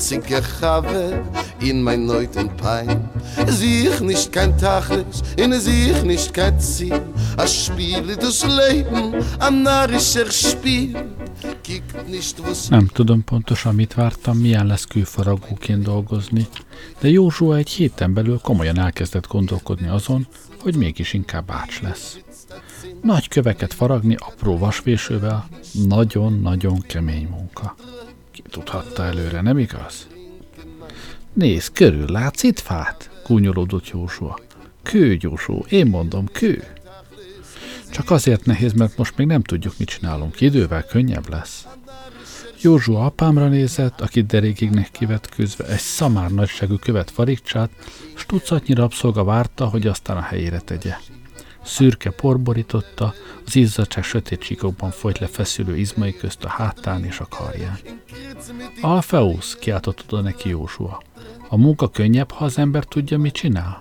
einzige Chave in mein neuten Pein. Sieh ich nicht kein Tachlis, in sieh ich nicht kein Ziel, a spiele das Leben, a narischer Spiel. Nem tudom pontosan mit vártam, milyen lesz kőfaragóként dolgozni, de Józsua egy héten belül komolyan elkezdett gondolkodni azon, hogy mégis inkább ács lesz. Nagy köveket faragni apró vasvésővel nagyon-nagyon kemény munka. Tudhatta előre, nem igaz? Nézd, körül látsz itt fát? Gúnyolódott Józsua. Kő, Józsó, én mondom, kő. Csak azért nehéz, mert most még nem tudjuk, mit csinálunk. Idővel könnyebb lesz. Józsua apámra nézett, aki derékignek kivetkőzve egy szamár nagyságú követ farigcsát, s tucatnyi rabszolga várta, hogy aztán a helyére tegye. Szürke porborította, az izzadság sötét csíkokban folyt le feszülő izmai közt a hátán és a karján. Alfeusz, kiáltott oda neki Józsua. A munka könnyebb, ha az ember tudja, mit csinál?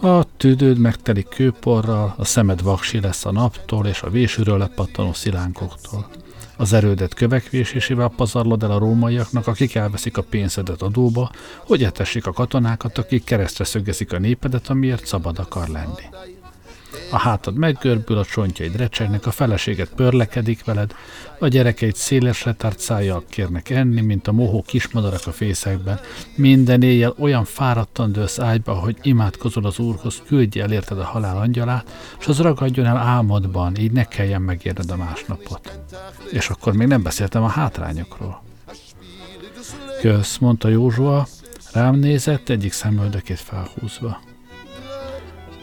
A tüdőd megtelik kőporral, a szemed vaksi lesz a naptól és a vésűről lepattanó szilánkoktól. Az erődet kövekvésésével pazarlod el a rómaiaknak, akik elveszik a pénzedet adóba, hogy etessék a katonákat, akik keresztre szögezik a népedet, amiért szabad akar lenni. A hátad meggörbül, a csontjaid recsegnek, a feleséget pörlekedik veled, a gyerekeid széles letárt szájjal kérnek enni, mint a mohó kismadarak a fészekben. Minden éjjel olyan fáradtan dőlsz ágyba, hogy imádkozol az Úrhoz, küldje el érted a halál angyalát, és az ragadjon el álmodban, így ne kelljen megérned a másnapot. És akkor még nem beszéltem a hátrányokról. Kösz, mondta Józsua, rám nézett, egyik szemöldökét felhúzva.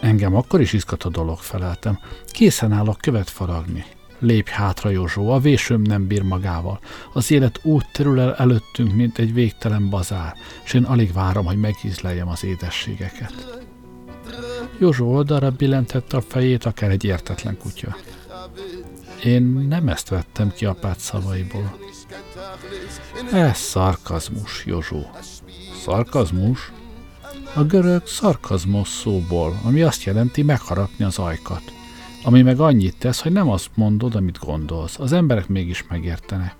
Engem akkor is izgat a dolog, feleltem. Készen állok követ faragni. Lépj hátra, Józsó, a vésőm nem bír magával. Az élet úgy terül el előttünk, mint egy végtelen bazár, és én alig várom, hogy megízleljem az édességeket. Józsó oldalra billentette a fejét, akár egy értetlen kutya. Én nem ezt vettem ki apát szavaiból. Ez szarkazmus, Józsó. Szarkazmus? A görög szarkazmos szóból, ami azt jelenti megharapni az ajkat. Ami meg annyit tesz, hogy nem azt mondod, amit gondolsz. Az emberek mégis megértenek.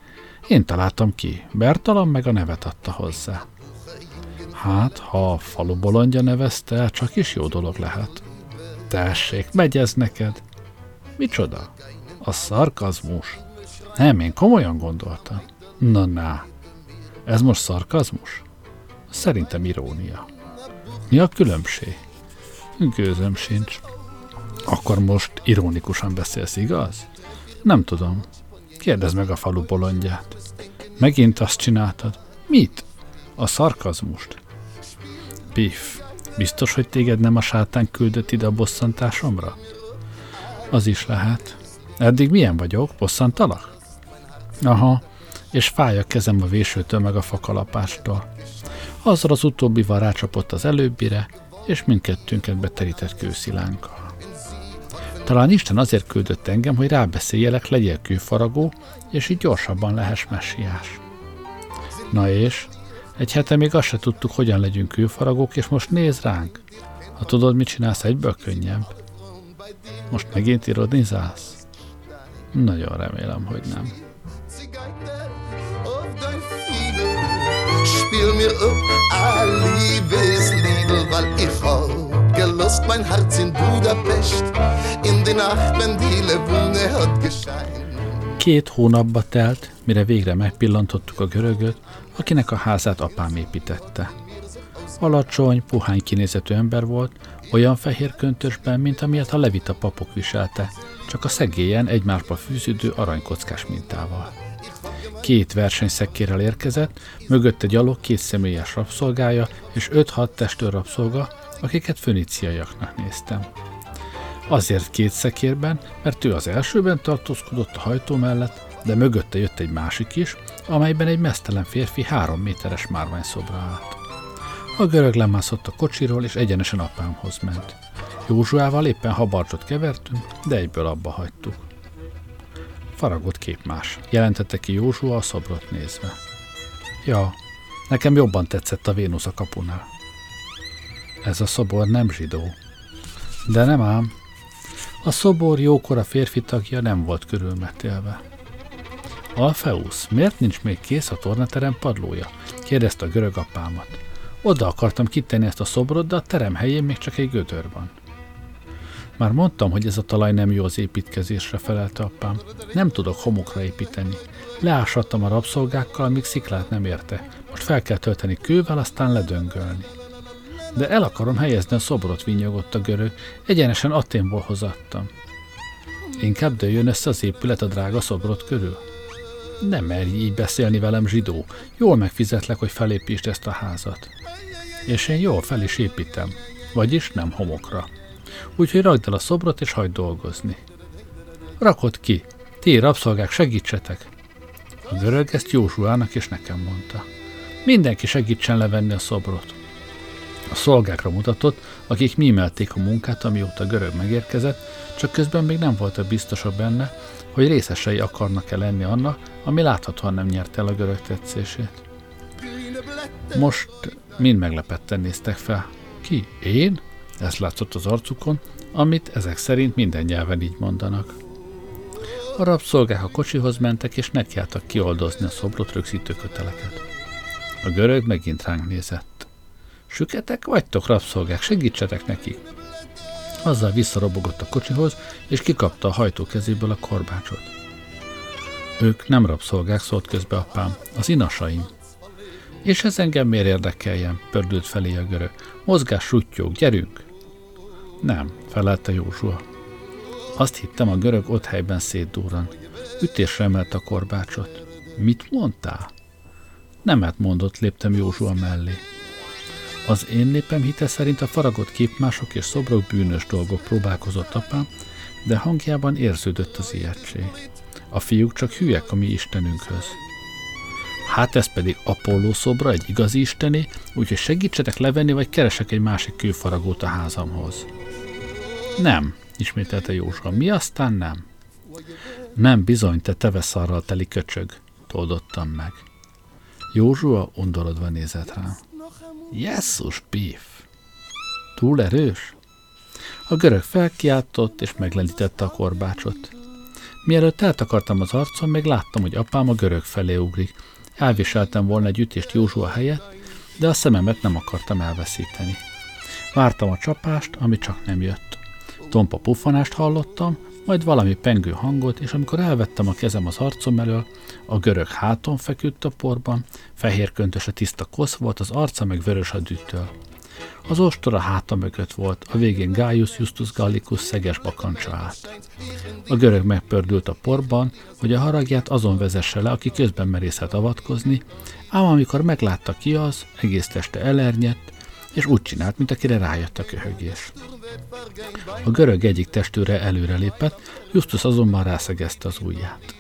Én találtam ki. Bertalan meg a nevet adta hozzá. Hát, ha a falu bolondja nevezte, csak is jó dolog lehet. Tessék, megy ez neked. Micsoda? A szarkazmus? Nem, én komolyan gondoltam. Na, na. Ez most szarkazmus? Szerintem irónia. Mi a különbség? Gőzöm sincs. Akkor most ironikusan beszélsz, igaz? Nem tudom. Kérdezd meg a falu bolondját. Megint azt csináltad. Mit? A szarkazmust. Piff, biztos, hogy téged nem a sátán küldött ide a bosszantásomra? Az is lehet. Eddig milyen vagyok? Bosszantalak? Aha, és fáj a kezem a vésőtől meg a fakalapástól. Azzal az utóbbival rácsapott az előbbire, és mindkettőnket beterített kőszilánkkal. Talán Isten azért küldött engem, hogy rábeszéljelek, legyél kőfaragó, és így gyorsabban lehess messiás. Na és? Egy hete még azt se tudtuk, hogyan legyünk kőfaragók, és most néz ránk. Ha tudod, mit csinálsz, egyből könnyebb. Most megint irodnizálsz? Nagyon remélem, hogy nem. Spiel mir up a Liebesliedl, weil ich hab gelost mein Herz in Budapest, in die Nacht, wenn die Levune hat geschein. Két hónapba telt, mire végre megpillantottuk a görögöt, akinek a házát apám építette. Alacsony, puhány kinézetű ember volt, olyan fehér köntösben, mint amilyet a levita papok viselte, csak a szegélyen egymásba fűződő aranykockás mintával. Két versenyszekérrel érkezett, mögötte gyalog két személyes rabszolgája és öt-hat testőr rabszolga, akiket föniciaiaknak néztem. Azért két szekérben, mert ő az elsőben tartózkodott a hajtó mellett, de mögötte jött egy másik is, amelyben egy mesztelen férfi három méteres márványszobra állt. A görög lemászott a kocsiról, és egyenesen apámhoz ment. Józsuával éppen habarcsot kevertünk, de egyből abba hagytuk. Faragott képmás, jelentette ki Józsua a szobrot nézve. Ja, nekem jobban tetszett a Vénusz a kapunál. Ez a szobor nem zsidó. De nem ám. A szobor jókora férfi tagja nem volt körülmetélve. Alfeusz, miért nincs még kész a tornaterem padlója? kérdezte a görög apámat. Oda akartam kitenni ezt a szobrot, de a terem helyén még csak egy gödör van. Már mondtam, hogy ez a talaj nem jó az építkezésre, felelte apám. Nem tudok homokra építeni. Leásattam a rabszolgákkal, amíg sziklát nem érte. Most fel kell tölteni kővel, aztán ledöngölni. De el akarom helyezni a szobrot, vinyogott a görög. Egyenesen Aténból hozattam. Inkább dőljön össze az épület a drága szobrot körül. Nem merj így beszélni velem, zsidó. Jól megfizetlek, hogy felépítsd ezt a házat. És én jól fel is építem. Vagyis nem homokra. Úgyhogy rakd el a szobrot, és hagyd dolgozni. Rakod ki. Ti, rabszolgák, segítsetek. A görög ezt Józsuának és nekem mondta. Mindenki segítsen levenni a szobrot. A szolgákra mutatott, akik mímelték a munkát, amióta görög megérkezett, csak közben még nem voltak biztosak benne, hogy részesei akarnak-e lenni annak, ami láthatóan nem nyerte el a görög tetszését. Most mind meglepetten néztek fel. Ki? Én? Ez látszott az arcukon, amit ezek szerint minden nyelven így mondanak. A rabszolgák a kocsihoz mentek, és nekiálltak kioldozni a szobrot rögzítő köteleket. A görög megint ránk nézett. Süketek vagytok, rabszolgák, segítsetek neki! Azzal visszarobogott a kocsihoz, és kikapta a hajtó kezéből a korbácsot. Ők nem rabszolgák, szólt közbe apám, az inasaim. És ez engem miért érdekeljen, pördült felé a görög. Mozgás sutyók, gyerünk! Nem, felelte Józsua. Azt hittem, a görög ott helyben szétdúran. Ütésre emelt a korbácsot. Mit mondtál? Nemet mondott, léptem Józsua mellé. Az én népem hite szerint a faragott képmások és szobrok bűnös dolgok próbálkozott apám, de hangjában érződött az ijegység. A fiúk csak hülyek a mi Istenünkhöz. Hát ez pedig Apolló szobra, egy igazi isteni, úgyhogy segítsetek levenni, vagy keresek egy másik kőfaragót a házamhoz. Nem, ismételte Józsua. Mi aztán nem? Nem, bizony, te teveszarral teli köcsög, toldottam meg. Józsua undorodva nézett rám. Jesszus, Pif! Túl erős? A görög felkiáltott, és meglendítette a korbácsot. Mielőtt eltakartam az arcom, még láttam, hogy apám a görög felé ugrik. Elviseltem volna egy ütést Józsua helyett, de a szememet nem akartam elveszíteni. Vártam a csapást, ami csak nem jött. Tompa puffanást hallottam, majd valami pengő hangot, és amikor elvettem a kezem az arcom elől, a görög háton feküdt a porban, fehér köntöse tiszta kosz volt, az arca meg vörös a dűtől. Az ostora háta mögött volt, a végén Gaius Justus Gallicus szeges bakancsa át. A görög megpördült a porban, hogy a haragját azon vezesse le, aki közben merészhet avatkozni, ám amikor meglátta ki az, egész teste elernyett, és úgy csinált, mint akire rájött a köhögés. A görög egyik testőre előrelépett, Justus azonban rászegezte az ujját.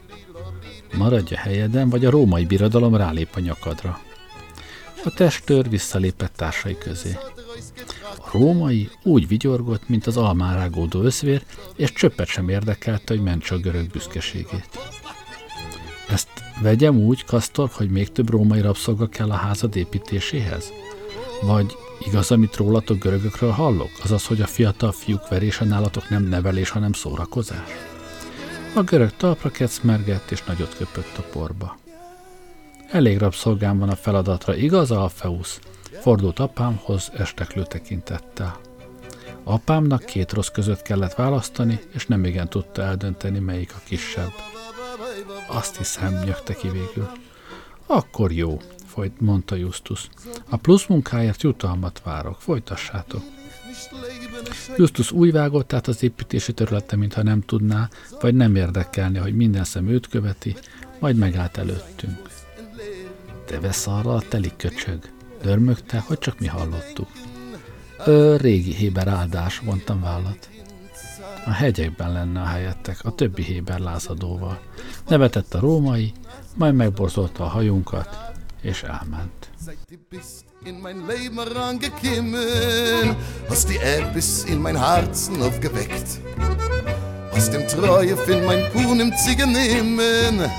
Maradj a helyeden, vagy a római birodalom rálép a nyakadra. A testőr visszalépett társai közé. A római úgy vigyorgott, mint az almán rágódó összvér, és csöppet sem érdekelte, hogy mentse a görög büszkeségét. Ezt vegyem úgy, Kasztor, hogy még több római rabszolga kell a házad építéséhez? Vagy igaz, amit rólatok görögökről hallok? Azaz, hogy a fiatal fiúk verése nálatok nem nevelés, hanem szórakozás? A görög talpra kecmergett, és nagyot köpött a porba. Elég rabszolgám van a feladatra, igaz, Alfeusz? Fordult apámhoz esteklő tekintettel. Apámnak két rossz között kellett választani, és nem igen tudta eldönteni, melyik a kisebb. Azt hiszem, nyögte ki végül. Akkor jó, folyt, mondta Justus. A plusz munkáért jutalmat várok, folytassátok. Justus úgy vágott át az építési területe, mintha nem tudná, vagy nem érdekelni, hogy minden szem őt követi, majd megállt előttünk. De vesz arra a teli köcsög. Dörmögte, hogy csak mi hallottuk. Ö, régi héber áldás, mondtam vállat. A hegyekben lenne a helyettek, a többi héber lázadóval. Nevetett a római, majd megborzolta a hajunkat, és elment. in mein Leben rangekommen, hast die Erbis in mein Herzen aufgeweckt, hast dem Treue von mein Puhn im Ziegen nehmen,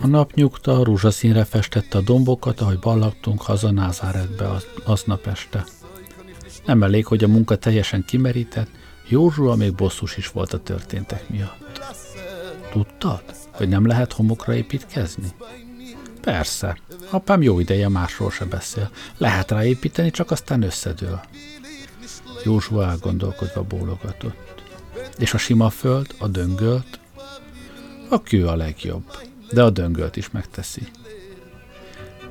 a nap nyugta rózsaszínre festette a dombokat, ahogy ballagtunk haza Názáretbe aznap este. Nem elég, hogy a munka teljesen kimerített, Józsua még bosszus is volt a történtek miatt. Tudtad, hogy nem lehet homokra építkezni? Persze, apám jó ideje másról se beszél. Lehet rá építeni, csak aztán összedől. Józsua elgondolkodva bólogatott. És a sima föld, a döngölt? A kő a legjobb, de a döngölt is megteszi.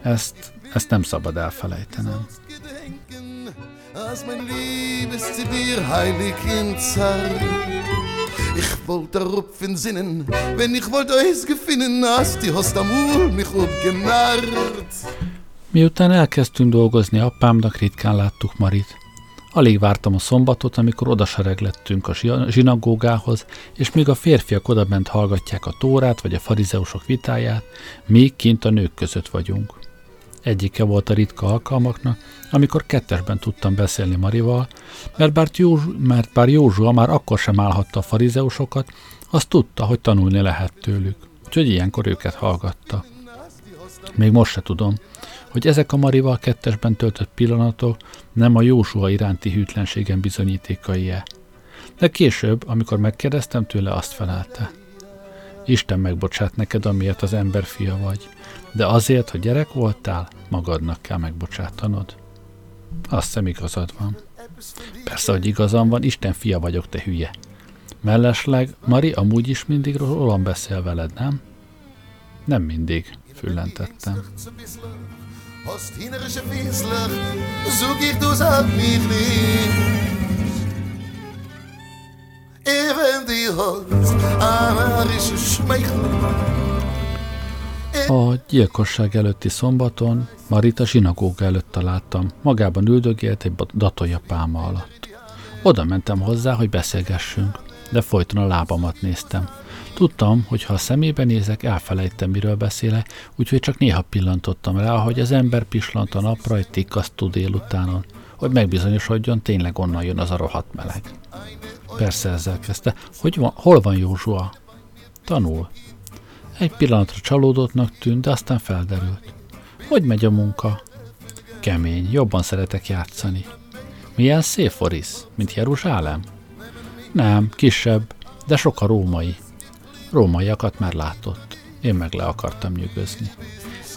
Ezt, ezt nem szabad elfelejtenem. Als mein Liebes zu dir heilig in Zar Ich wollt darauf in Sinnen Wenn ich wollt euch gefinnen Als die hast amul mich obgenarrt Miután elkezdtünk dolgozni, apámnak ritkán láttuk Marit. Alig vártam a szombatot, amikor odasereglettünk a zsinagógához, és míg a férfiak odabent hallgatják a tórát vagy a farizeusok vitáját, mi kint a nők között vagyunk. Egyike volt a ritka alkalmaknak, amikor kettesben tudtam beszélni Marival, mert bár, Józs, mert bár Józsua már akkor sem állhatta a farizeusokat, azt tudta, hogy tanulni lehet tőlük, úgyhogy ilyenkor őket hallgatta. Még most se tudom, hogy ezek a Marival kettesben töltött pillanatok nem a Józsua iránti hűtlenségen bizonyítékai-e. De később, amikor megkérdeztem tőle, azt felelte. Isten megbocsát neked, amiért az ember fia vagy, de azért, hogy gyerek voltál, magadnak kell megbocsátanod. Azt hiszem igazad van. Persze, hogy igazam van, Isten fia vagyok, te hülye. Mellesleg, Mari amúgy is mindig rólam beszél veled, nem? Nem mindig, füllentettem. Hast hinnerische Wiesler, so geht du's ab mich nicht. Even die Holz, anarische Schmeichel, a gyilkosság előtti szombaton Marita zsinagóga előtt találtam, magában üldögélt egy datolja pálma alatt. Oda mentem hozzá, hogy beszélgessünk, de folyton a lábamat néztem. Tudtam, hogy ha a szemébe nézek, elfelejtem, miről beszélek, úgyhogy csak néha pillantottam rá, hogy az ember pislant a napra egy tikkasztó délutánon, hogy megbizonyosodjon, tényleg onnan jön az a rohadt meleg. Persze ezzel kezdte. Hogy van, hol van Józsua? Tanul. Egy pillanatra csalódottnak tűnt, de aztán felderült. Hogy megy a munka? Kemény, jobban szeretek játszani. Milyen szép Foris, mint Jeruzsálem? Nem, kisebb, de sok a római. Rómaiakat már látott. Én meg le akartam nyűgözni.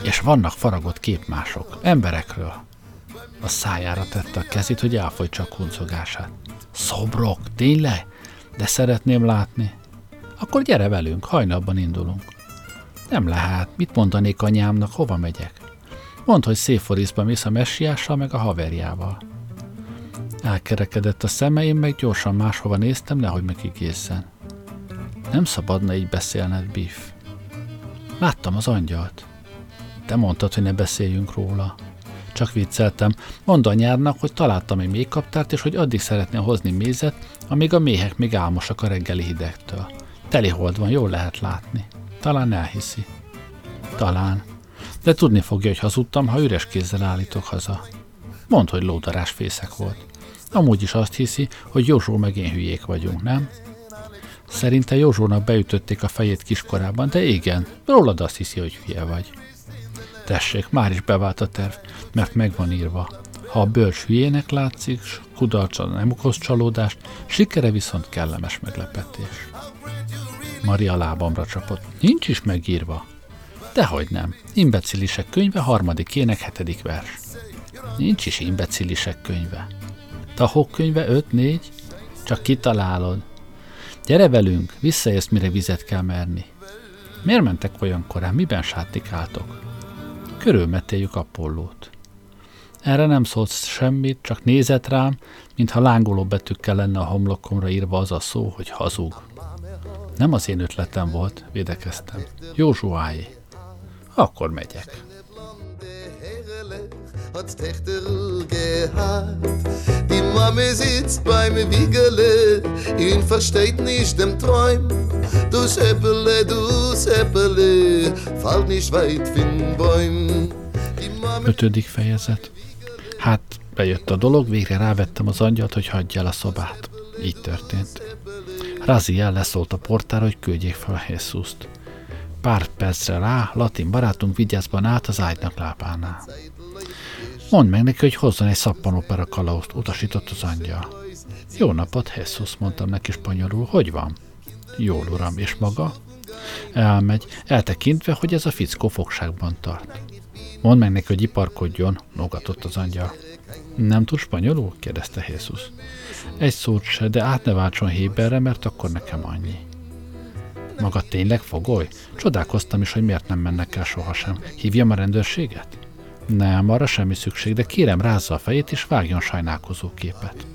És vannak faragott képmások, emberekről. A szájára tette a kezét, hogy elfolytsa a kuncogását. Szobrok, tényleg? De szeretném látni. Akkor gyere velünk, hajnalban indulunk. Nem lehet. Mit mondanék anyámnak, hova megyek? Mondd, hogy Széforiszba mész a messiással meg a haverjával. Elkerekedett a szeme, én meg gyorsan máshova néztem, nehogy megigészen. Nem szabadna így beszélned, Biff. Láttam az angyalt. Te mondtad, hogy ne beszéljünk róla. Csak vicceltem. Mondd anyádnak, hogy találtam egy méhkaptárt, és hogy addig szeretné hozni mézet, amíg a méhek még álmosak a reggeli hidegtől. Teli hold van, jól lehet látni. Talán elhiszi. Talán. De tudni fogja, hogy hazudtam, ha üres kézzel állítok haza. Mondd, hogy lódarás fészek volt. Amúgy is azt hiszi, hogy Józsó meg én hülyék vagyunk, nem? Szerinte Józsónak beütötték a fejét kiskorában, de igen, rólad azt hiszi, hogy hülye vagy. Tessék, már is bevált a terv, mert meg van írva. Ha a bölcs hülyének látszik, kudarca nem okoz csalódást, sikere viszont kellemes meglepetés. Maria lábamra csapott. Nincs is megírva. Dehogy nem. Imbecilisek könyve, harmadik ének, hetedik vers. Nincs is imbecilisek könyve. Tahok könyve, öt, négy? Csak kitalálod. Gyere velünk, visszaérsz, mire vizet kell merni. Miért mentek olyan korán, miben sátikáltok? Körülmetéljük Apollót. Erre nem szólt semmit, csak nézett rám, mintha lángoló betűkkel lenne a homlokomra írva az a szó, hogy hazug. Nem az én ötletem volt, védekeztem. Józsuáé. Akkor megyek. Die Mame sitzt beim Wiegele und versteht nicht dem Träum. Du Seppele, du Seppele, fall nicht weit von Bäum. Ötödik fejezet. Hát, bejött a dolog, végre rávettem az angyalt, hogy hagyja el a szobát. Így történt. Raziel leszólt a portára, hogy küldjék fel Jézuszt. Pár percre rá, latin barátunk vigyázban át az ágynak lábánál. Mondd meg neki, hogy hozzon egy szappanopera kalauzt, utasított az angyal. Jó napot, Jesus, mondtam neki spanyolul, hogy van? Jól, uram, és maga? Elmegy, eltekintve, hogy ez a fickó fogságban tart. Mondd meg neki, hogy iparkodjon, nogatott az angyal. Nem tud spanyolul? kérdezte Jézus. Egy szót se, de át ne váltson héberre, mert akkor nekem annyi. Maga tényleg fogoly? Csodálkoztam is, hogy miért nem mennek el sohasem. Hívjam a rendőrséget? Nem, arra semmi szükség, de kérem rázza a fejét és vágjon sajnálkozó képet.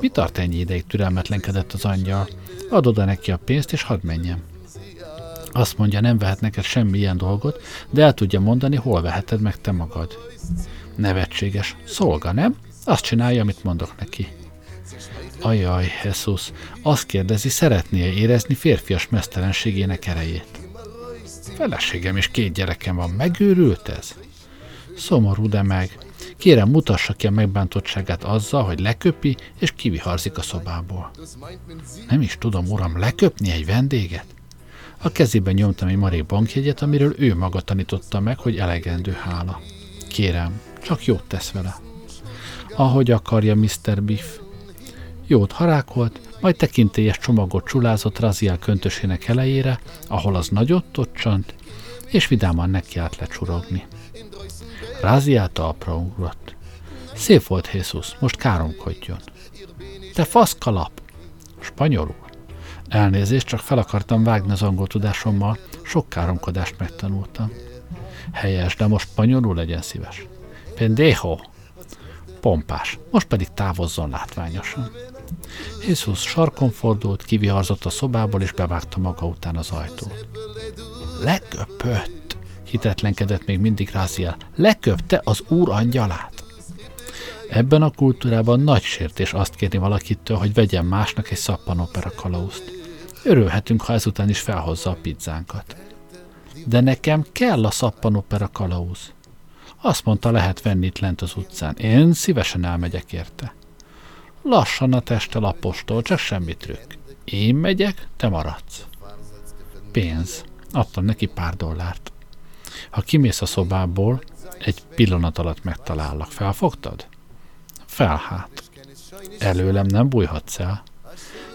Mi tart ennyi ideig türelmetlenkedett az angyal? Add oda neki a pénzt, és hadd menjem. Azt mondja, nem vehet neked semmi ilyen dolgot, de el tudja mondani, hol veheted meg te magad. Nevetséges. Szolga, nem? Azt csinálja, amit mondok neki. Ajaj, Jesus, azt kérdezi, szeretné érezni férfias mesztelenségének erejét. Feleségem és két gyerekem van, megőrült ez? Szomorú, de meg. Kérem, mutassa ki a megbántottságát azzal, hogy leköpi és kiviharzik a szobából. Nem is tudom, uram, leköpni egy vendéget? A kezében nyomtam egy marék bankjegyet, amiről ő maga tanította meg, hogy elegendő hála. Kérem, csak jót tesz vele. Ahogy akarja Mr. Biff. Jót harákolt, majd tekintélyes csomagot csulázott Raziel köntösének elejére, ahol az nagyot tocsant, és vidáman neki át lecsurogni. Raziel talpra ugrott. Szép volt Jézus, most káromkodjon. Te faszkalap! Spanyolul. Elnézést, csak fel akartam vágni az angol tudásommal, sok káromkodást megtanultam. Helyes, de most spanyolul legyen szíves. Pendejo! Pompás, most pedig távozzon látványosan. Jézus sarkon fordult, kiviharzott a szobából, és bevágta maga után az ajtót. Leköpött, hitetlenkedett még mindig Ráziel. Leköpte az úr angyalát. Ebben a kultúrában nagy sértés azt kérni valakitől, hogy vegyen másnak egy szappanopera kalauzt. Örülhetünk, ha ezután is felhozza a pizzánkat. De nekem kell a szappanopera kalauz. Azt mondta, lehet venni itt lent az utcán. Én szívesen elmegyek érte. Lassan a teste lapostól, csak semmi trükk. Én megyek, te maradsz. Pénz. Adtam neki pár dollárt. Ha kimész a szobából, egy pillanat alatt megtalállak. Felfogtad? Felhát. Előlem nem bújhatsz el.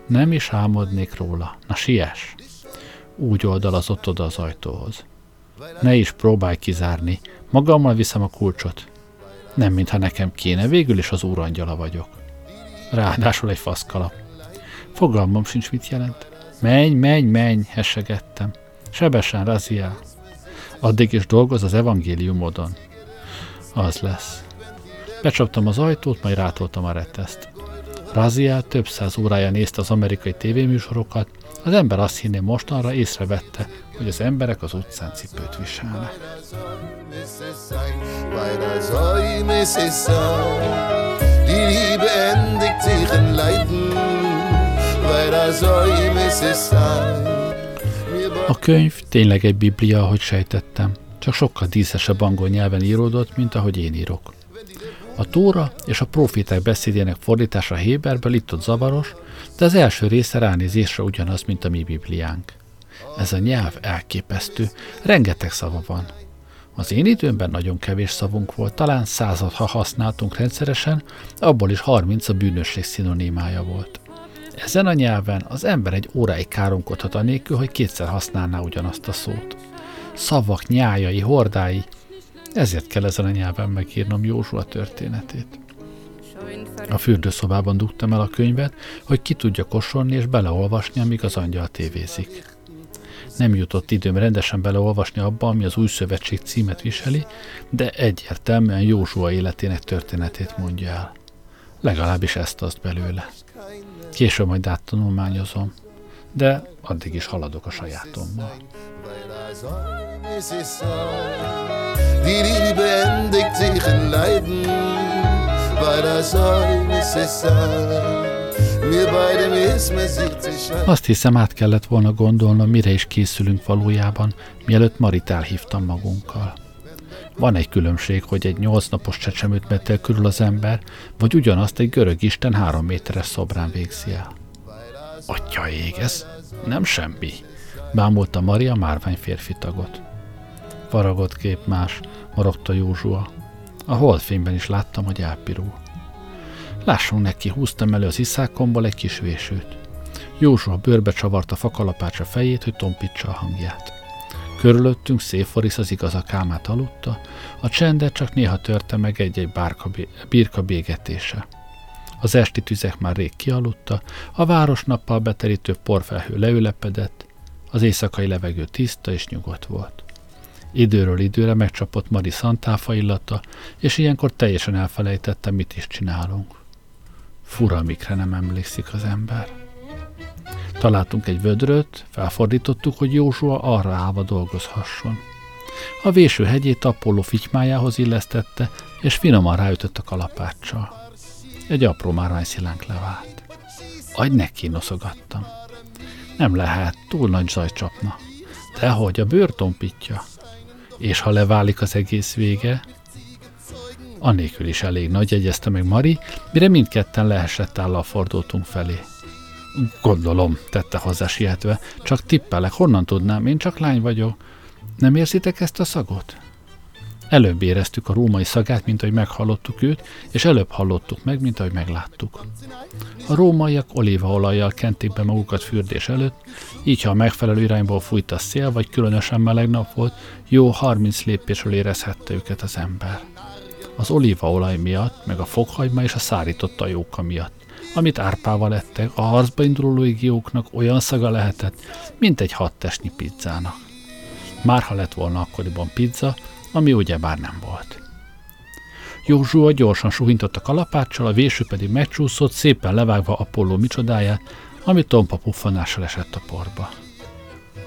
Nem is álmodnék róla. Na siess! Úgy oldalazott oda az ajtóhoz. Ne is próbálj kizárni. Magammal viszem a kulcsot. Nem, mintha nekem kéne, végül is az úrangyala vagyok. Ráadásul egy faszkalap. Fogalmam sincs, mit jelent. Menj, menj, menj, hessegettem. Sebesen, Raziel. Addig is dolgoz az evangéliumodon. Az lesz. Becsaptam az ajtót, majd rátoltam a reteszt. Razia több száz órája nézte az amerikai tévéműsorokat, az ember azt hinné mostanra észrevette, hogy az emberek az utcán cipőt viselnek. A könyv tényleg egy biblia, ahogy sejtettem, csak sokkal díszesebb angol nyelven íródott, mint ahogy én írok. A Tóra és a proféták beszédének fordítása Héberből itt-ott zavaros, de az első része ránézésre ugyanaz, mint a mi Bibliánk. Ez a nyelv elképesztő, rengeteg szava van. Az én időmben nagyon kevés szavunk volt, talán százat, ha használtunk rendszeresen, abból is 30 a bűnösség szinonimája volt. Ezen a nyelven az ember egy óráig káromkodhat anélkül, hogy kétszer használná ugyanazt a szót. Szavak, nyájai, hordái, ezért kell ezen a nyelven megírnom Józsua történetét. A fürdőszobában dugtam el a könyvet, hogy ki tudja kosolni és beleolvasni, amíg az angyal tévézik. Nem jutott időm rendesen beleolvasni abba, ami az új szövetség címet viseli, de egyértelműen Józsua életének történetét mondja el. Legalábbis ezt azt belőle. Később majd áttanulmányozom, de addig is haladok a sajátommal. Die Liebe endigt sich in Leiden, weil das alles ist azt hiszem, át kellett volna gondolnom, mire is készülünk valójában, mielőtt Marit elhívtam magunkkal. Van egy különbség, hogy egy nyolc napos csecsemőt körül az ember, vagy ugyanazt egy görög isten három méteres szobrán végzi el. Atya ég, ez nem semmi, bámulta Maria márvány férfi tagot. Faragott kép más, morogta Józsua. A holdfényben is láttam, hogy elpirul. Lássunk neki, húztam elő az iszákomból egy kis vésőt. Józsua bőrbe csavarta fakalapácsa fejét, hogy tompítsa a hangját. Körülöttünk Széforisz az igaz a kámát aludta, a csendet csak néha törte meg egy-egy bárka, birka bégetése. Az esti tüzek már rég kialudta, a város nappal beterítő porfelhő leülepedett, az éjszakai levegő tiszta és nyugodt volt. Időről időre megcsapott Mari szantáfa illata, és ilyenkor teljesen elfelejtette, mit is csinálunk. Fura, mikre nem emlékszik az ember. Találtunk egy vödröt, felfordítottuk, hogy Józsua arra állva dolgozhasson. A véső hegyét Apollo fitymájához illesztette, és finoman ráütött a kalapáccsal. Egy apró márványszilánk levált. Agy neki noszogattam. Nem lehet, túl nagy zaj csapna. Dehogy, a bőr tompítja. És ha leválik az egész vége, anélkül is elég nagy, jegyezte meg Mari, mire mindketten leesett állal fordultunk felé. Gondolom, tette hozzá sietve. Csak tippelek, honnan tudnám, én csak lány vagyok. Nem érzitek ezt a szagot? Előbb éreztük a római szagát, mint ahogy meghallottuk őt, és előbb hallottuk meg, mint ahogy megláttuk. A rómaiak olívaolajjal kenték be magukat fürdés előtt, így ha a megfelelő irányból fújt a szél, vagy különösen meleg nap volt, jó 30 lépésről érezhette őket az ember. Az olívaolaj miatt, meg a fokhagyma és a szárított ajóka miatt amit árpával ettek, a harcba induló légióknak olyan szaga lehetett, mint egy hattesnyi pizzának. Már ha lett volna akkoriban pizza, ami ugyebár nem volt. Józsua gyorsan suhintott a kalapáccsal, a véső pedig megcsúszott, szépen levágva Apollo micsodáját, ami tompa puffanással esett a porba.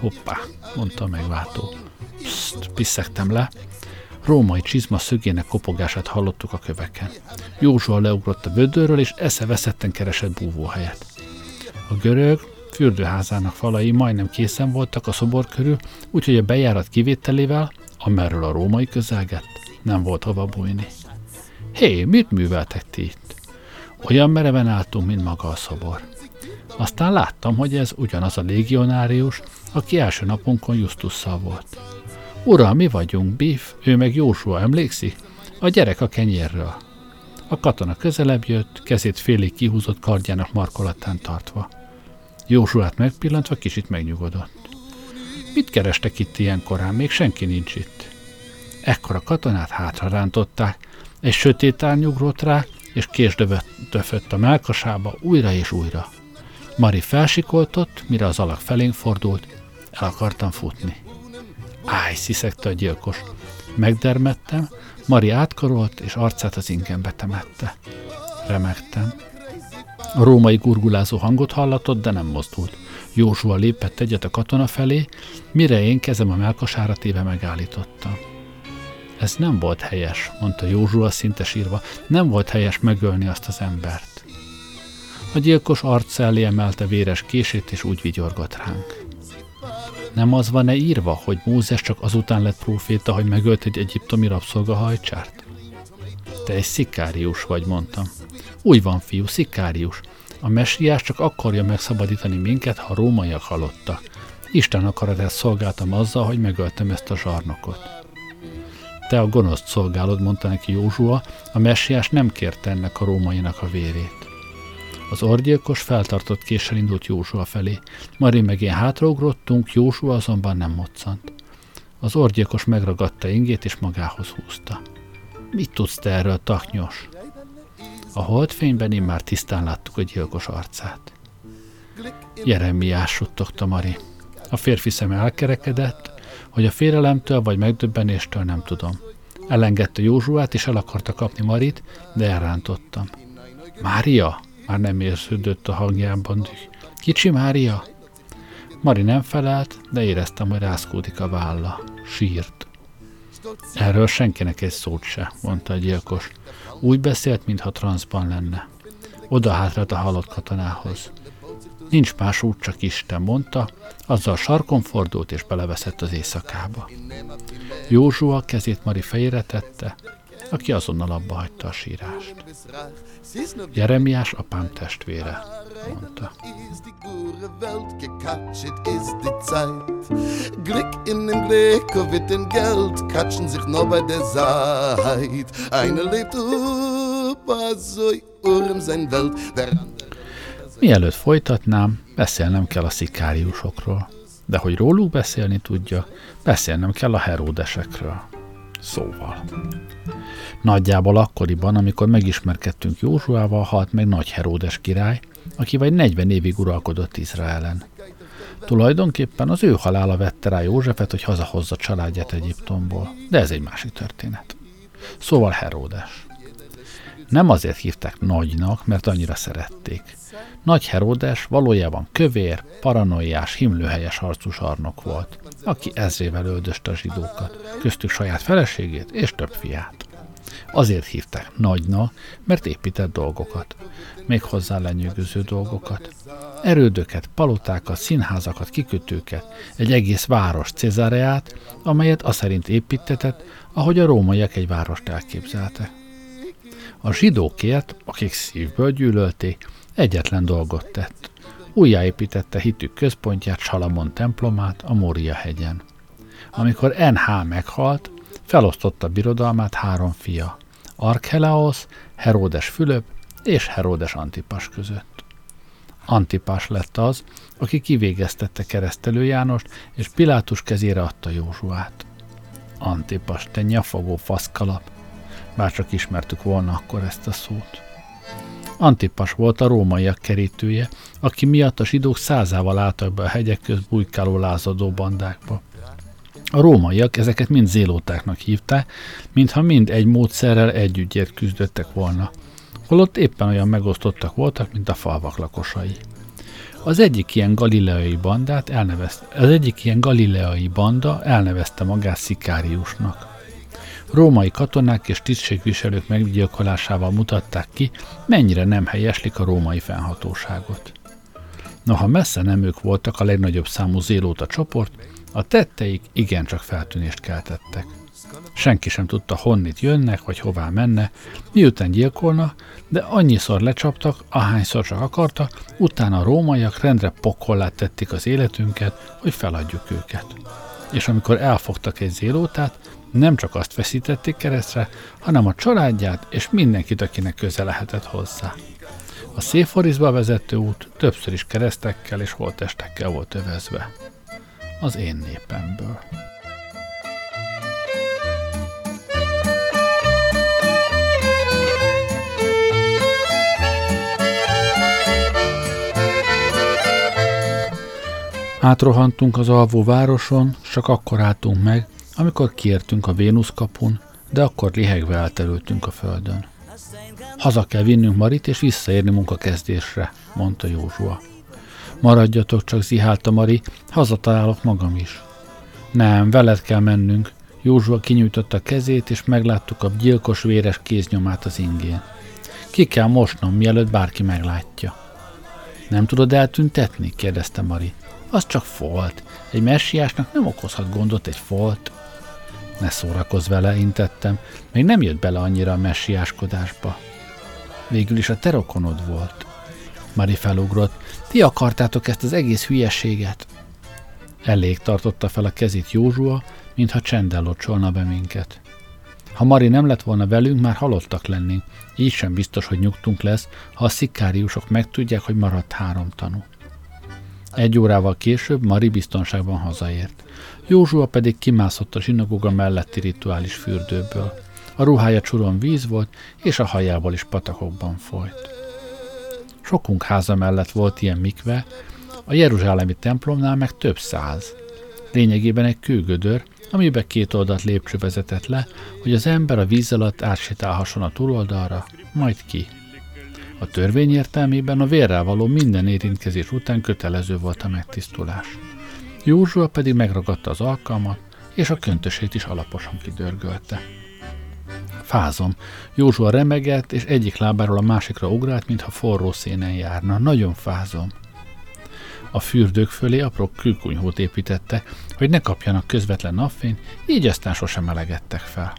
Hoppá, mondta a megváltó. Pszt, piszegtem le, római csizma szögének kopogását hallottuk a köveken. Józsua leugrott a vödörről, és eszeveszetten keresett búvóhelyet. A görög fürdőházának falai majdnem készen voltak a szobor körül, úgyhogy a bejárat kivételével, amerről a római közelgett, nem volt hova bújni. Hé, mit műveltek ti itt? Olyan mereven álltunk, mint maga a szobor. Aztán láttam, hogy ez ugyanaz a légionárius, aki első napunkon Justusszal volt. Uram, mi vagyunk, Biff, ő meg Jósua, emlékszik? A gyerek a kenyérről. A katona közelebb jött, kezét félig kihúzott kardjának markolatán tartva. Józsuát megpillantva kicsit megnyugodott. Mit kerestek itt ilyen korán? Még senki nincs itt. Ekkor a katonát hátra rántották, egy sötét árnyugrott rá, és kés döfött a melkasába újra és újra. Mari felsikoltott, mire az alak felénk fordult, el akartam futni. Áj, sziszegte a gyilkos. Megdermettem, Mari átkarolt, és arcát az ingembe temette. Remektem. A római gurgulázó hangot hallatott, de nem mozdult. Józsua lépett egyet a katona felé, mire én kezem a melkasára téve megállítottam. Ez nem volt helyes, mondta Józsua szinte sírva. Nem volt helyes megölni azt az embert. A gyilkos arc elé emelte véres kését, és úgy vigyorgott ránk. Nem az van-e írva, hogy Mózes csak azután lett próféta, hogy megölt egy egyiptomi rabszolgahajcsárt? Te egy szikárius vagy, mondtam. Úgy van, fiú, szikárius. A messiás csak akarja megszabadítani minket, ha a rómaiak halottak. Isten akaratát szolgáltam azzal, hogy megöltem ezt a zsarnokot. Te a gonoszt szolgálod, mondta neki Józsua, a messiás nem kérte ennek a rómainak a vérét. Az orgyilkos feltartott késsel indult Józsua felé. Mari meg én hátraugrottunk, Józsua azonban nem moccant. Az orgyilkos megragadta ingét és magához húzta. Mit tudsz te erről, taknyos? A holdfényben én már tisztán láttuk a gyilkos arcát. Jeremiás suttogta Mari. A férfi szeme elkerekedett, hogy a félelemtől vagy megdöbbenéstől nem tudom. Elengedte Józsuát, és el akarta kapni Marit, de elrántottam. Mária? Már nem érződött a hangjában Kicsi Mária? Mari nem felelt, de éreztem, hogy rászkódik a válla. Sírt. Erről senkinek egy szót se, mondta a gyilkos. Úgy beszélt, mintha transzban lenne. Oda hátrált a halott katonához. Nincs más út, csak Isten, mondta, azzal sarkon fordult és beleveszett az éjszakába. Józsua kezét Mari fejére tette, aki azonnal abba hagyta a sírást. Jeremiás apám testvére, mondta. Glück in dem Glück wird den Geld katschen sich noch bei der Zeit. Einer lebt up, so urm sein Welt, der andere Mielőtt folytatnám, beszélnem kell a szikáriusokról. De hogy róluk beszélni tudja, beszélnem kell a heródesekről. Szóval. Nagyjából akkoriban, amikor megismerkedtünk Józsuával, halt meg Nagy Heródes király, aki vagy 40 évig uralkodott Izraelen. Tulajdonképpen az ő halála vette rá Józsefet, hogy hazahozza családját Egyiptomból, de ez egy másik történet. Szóval Heródes. Nem azért hívták nagynak, mert annyira szerették. Nagy Heródes valójában kövér, paranoiás, himlőhelyes harcú sarnok volt, aki ezrével öldöste a zsidókat, köztük saját feleségét és több fiát. Azért hívták nagyna, mert épített dolgokat, még hozzá lenyűgöző dolgokat. Erődöket, palotákat, színházakat, kikötőket, egy egész város Cezareát, amelyet a szerint építetett, ahogy a rómaiak egy várost elképzeltek. A zsidókért, akik szívből gyűlölték, egyetlen dolgot tett. Újjáépítette hitük központját, Salamon templomát a Mória hegyen. Amikor NH meghalt, felosztotta birodalmát három fia, Archelaos, Heródes Fülöp és Heródes Antipas között. Antipas lett az, aki kivégeztette keresztelő Jánost, és Pilátus kezére adta Józsuát. Antipas, te nyafogó faszkalap, bárcsak ismertük volna akkor ezt a szót. Antipas volt a rómaiak kerítője, aki miatt a zsidók százával álltak be a hegyek közt bujkáló lázadó bandákba. A rómaiak ezeket mind zélótáknak hívták, mintha mind egy módszerrel együttért küzdöttek volna, holott éppen olyan megosztottak voltak, mint a falvak lakosai. Az egyik ilyen galileai bandát elnevezte, az egyik ilyen galileai banda elnevezte magát Szikáriusnak. Római katonák és tisztségviselők meggyilkolásával mutatták ki, mennyire nem helyeslik a római fennhatóságot. Noha messze nem ők voltak a legnagyobb számú zélóta csoport, a tetteik igencsak feltűnést keltettek. Senki sem tudta, honnit jönnek, vagy hová menne, miután gyilkolna, de annyiszor lecsaptak, ahányszor csak akarta, utána a rómaiak rendre pokollát tették az életünket, hogy feladjuk őket. És amikor elfogtak egy zélótát, nem csak azt veszítették keresztre, hanem a családját és mindenkit, akinek köze lehetett hozzá. A Széforizba vezető út többször is keresztekkel és holtestekkel volt övezve. Az én népemből. Átrohantunk az alvó városon, csak akkor álltunk meg, amikor kiértünk a Vénusz kapun, de akkor lihegve elterültünk a földön. Haza kell vinnünk Marit és visszaérni munkakezdésre, mondta Józsua. Maradjatok csak, zihálta Mari, hazatalálok magam is. Nem, veled kell mennünk. Józsua kinyújtotta kezét, és megláttuk a gyilkos véres kéznyomát az ingén. Ki kell mosnom, mielőtt bárki meglátja. Nem tudod eltüntetni? kérdezte Mari. Az csak folt. Egy messiásnak nem okozhat gondot egy folt. Ne szórakozz vele, intettem. Még nem jött bele annyira a messiáskodásba. Végül is a terokonod volt. Mari felugrott. Ti akartátok ezt az egész hülyeséget? Elég tartotta fel a kezét Józsua, mintha csendel locsolna be minket. Ha Mari nem lett volna velünk, már halottak lennénk. Így sem biztos, hogy nyugtunk lesz, ha a szikáriusok megtudják, hogy maradt három tanú. Egy órával később Mari biztonságban hazaért. Józsua pedig kimászott a zsinagoga melletti rituális fürdőből. A ruhája csuron víz volt, és a hajából is patakokban folyt. Sokunk háza mellett volt ilyen mikve, a Jeruzsálemi templomnál meg több száz. Lényegében egy kőgödör, amiben két oldalt lépcső vezetett le, hogy az ember a víz alatt átsétálhasson a túloldalra, majd ki. A törvény értelmében a vérrel való minden érintkezés után kötelező volt a megtisztulás. Józsua pedig megragadta az alkalmat, és a köntösét is alaposan kidörgölte. Fázom. Józsua remegett, és egyik lábáról a másikra ugrált, mintha forró szénen járna. Nagyon fázom. A fürdők fölé apró kőkunyhót építette, hogy ne kapjanak közvetlen napfényt, így aztán sosem melegedtek fel.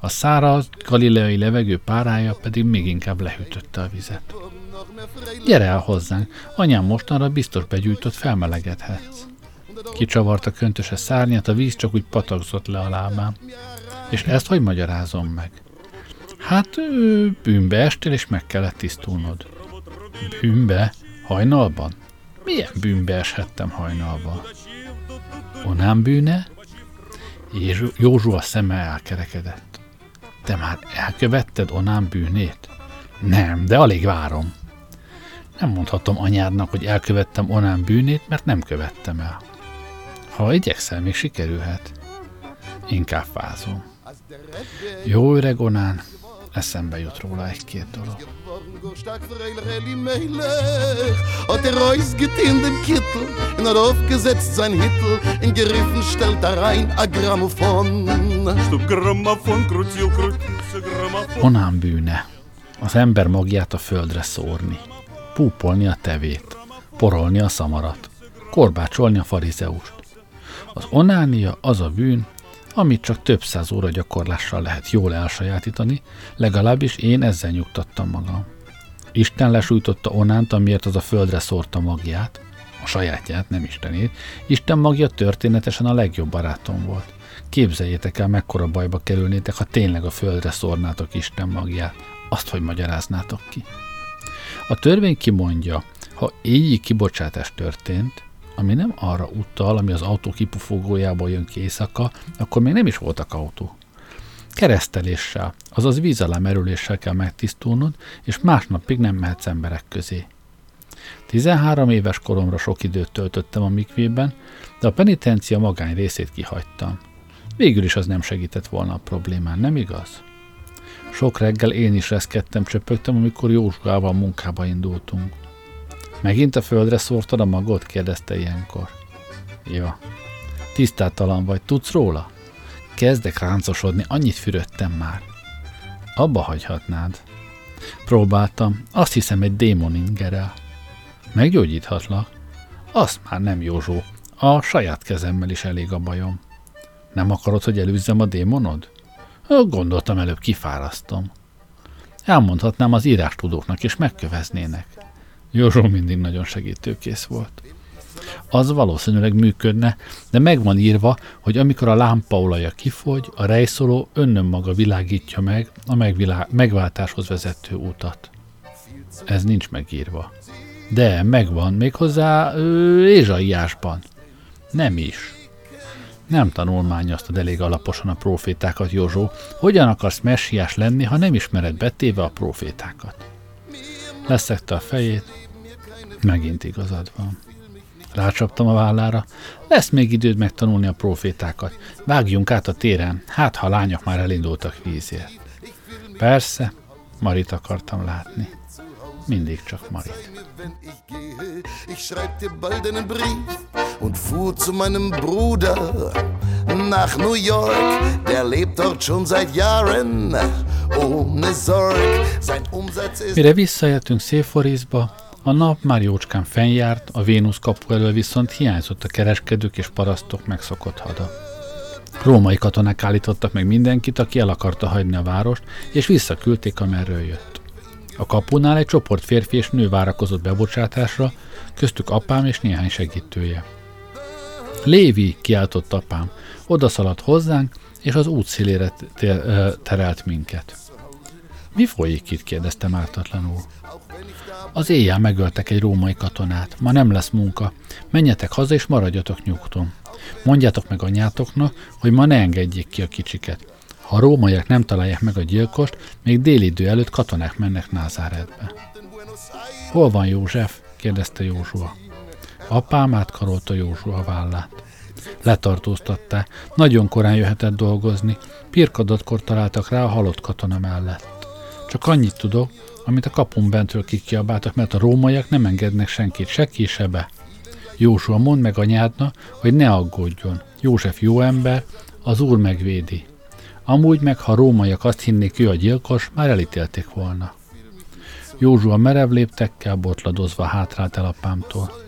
A száraz, galileai levegő párája pedig még inkább lehűtötte a vizet. Gyere el hozzánk, anyám mostanra biztos begyújtott, felmelegedhetsz. Kicsavarta köntöse szárnyát, a víz csak úgy patakzott le a lábám. És ezt hogy magyarázom meg? Hát bűnbe estél, és meg kellett tisztulnod. Bűnbe? Hajnalban? Milyen bűnbe eshettem hajnalban? Onán bűne? És Józsua szeme elkerekedett. Te már elkövetted Onán bűnét? Nem, de alig várom. Nem mondhatom anyádnak, hogy elkövettem Onán bűnét, mert nem követtem el. Ha igyekszel, még sikerülhet. Inkább fázom. Jó öreg Onán, eszembe jut róla egy-két dolog. Hat er ausgetein dem Kittel Und hat aufgesetzt sein Hittel In Geriffen stellt er rein a Grammophon Stub Grammophon, krutil, krutil, Grammophon Onán bűne. Az ember magját a földre szórni. Púpolni a tevét. Porolni a szamarat. Korbácsolni a farizeust. Az onánia az a bűn, amit csak több száz óra gyakorlással lehet jól elsajátítani, legalábbis én ezzel nyugtattam magam. Isten lesújtotta Onánt, amiért az a földre szórta magját, a sajátját, nem Istenét. Isten magja történetesen a legjobb barátom volt. Képzeljétek el, mekkora bajba kerülnétek, ha tényleg a földre szórnátok Isten magját. Azt, hogy magyaráznátok ki. A törvény kimondja, ha éjjel kibocsátás történt, ami nem arra utal, ami az autó kipufogójából jön ki éjszaka, akkor még nem is voltak autók. Kereszteléssel, azaz víz alá merüléssel kell megtisztulnod, és másnapig nem mehetsz emberek közé. 13 éves koromra sok időt töltöttem a mikvében, de a penitencia magány részét kihagytam. Végül is az nem segített volna a problémán, nem igaz? Sok reggel én is reszkedtem, csöpögtem, amikor Józsuával munkába indultunk. Megint a földre szórtad a magot? kérdezte ilyenkor. Jó. Tisztátalan vagy, tudsz róla? Kezdek ráncosodni, annyit fürödtem már. Abba hagyhatnád. Próbáltam, azt hiszem egy démon ingerel. Meggyógyíthatlak? Azt már nem, Józsó. A saját kezemmel is elég a bajom. Nem akarod, hogy elűzzem a démonod? Gondoltam, előbb kifárasztom. Elmondhatnám az írástudóknak, és megköveznének. Józsó mindig nagyon segítőkész volt. Az valószínűleg működne, de meg van írva, hogy amikor a lámpaolaja kifogy, a rejszoló önnön maga világítja meg a megvilá- megváltáshoz vezető utat. Ez nincs megírva. De megvan, méghozzá Ézsaiásban. Nem is. Nem tanulmányoztad elég alaposan a profétákat, Józsó. Hogyan akarsz messiás lenni, ha nem ismered betéve a profétákat? Leszekte a fejét, megint igazad van. Rácsaptam a vállára. Lesz még időd megtanulni a profétákat. Vágjunk át a téren, hát ha a lányok már elindultak vízért. Persze, Marit akartam látni. Mindig csak Marit. Ich schreib dir bald einen Brief und fuhr zu meinem Bruder nach New York. Der lebt dort schon seit Jahren ohne Sorg. Sein Umsatz ist... Mire visszajöttünk Széforizba, a nap már jócskán fennjárt, a Vénusz kapu elől viszont hiányzott a kereskedők és parasztok megszokott hada. Római katonák állítottak meg mindenkit, aki el akarta hagyni a várost, és visszaküldték, amerről jött. A kapunál egy csoport férfi és nő várakozott bebocsátásra, köztük apám és néhány segítője. Lévi, kiáltott apám, odaszaladt hozzánk, és az út szélére terelt minket. Mi folyik itt? kérdeztem ártatlanul. Az éjjel megöltek egy római katonát. Ma nem lesz munka. Menjetek haza és maradjatok nyugton. Mondjátok meg anyátoknak, hogy ma ne engedjék ki a kicsiket. Ha a rómaiak nem találják meg a gyilkost, még idő előtt katonák mennek Názáretbe. Hol van József? kérdezte Józsua. Apám átkarolta Józsua vállát. Letartóztatták. Nagyon korán jöhetett dolgozni. Pirkadatkor találtak rá a halott katona mellett. Csak annyit tudok, amit a kapun bentről kikiabáltak, mert a rómaiak nem engednek senkit, se ki. Jósua mond meg anyádna, hogy ne aggódjon. József jó ember, az úr megvédi. Amúgy meg, ha rómaiak azt hinnék, ő a gyilkos, már elítélték volna. Józsua merev léptekkel botladozva hátrált el apámtól.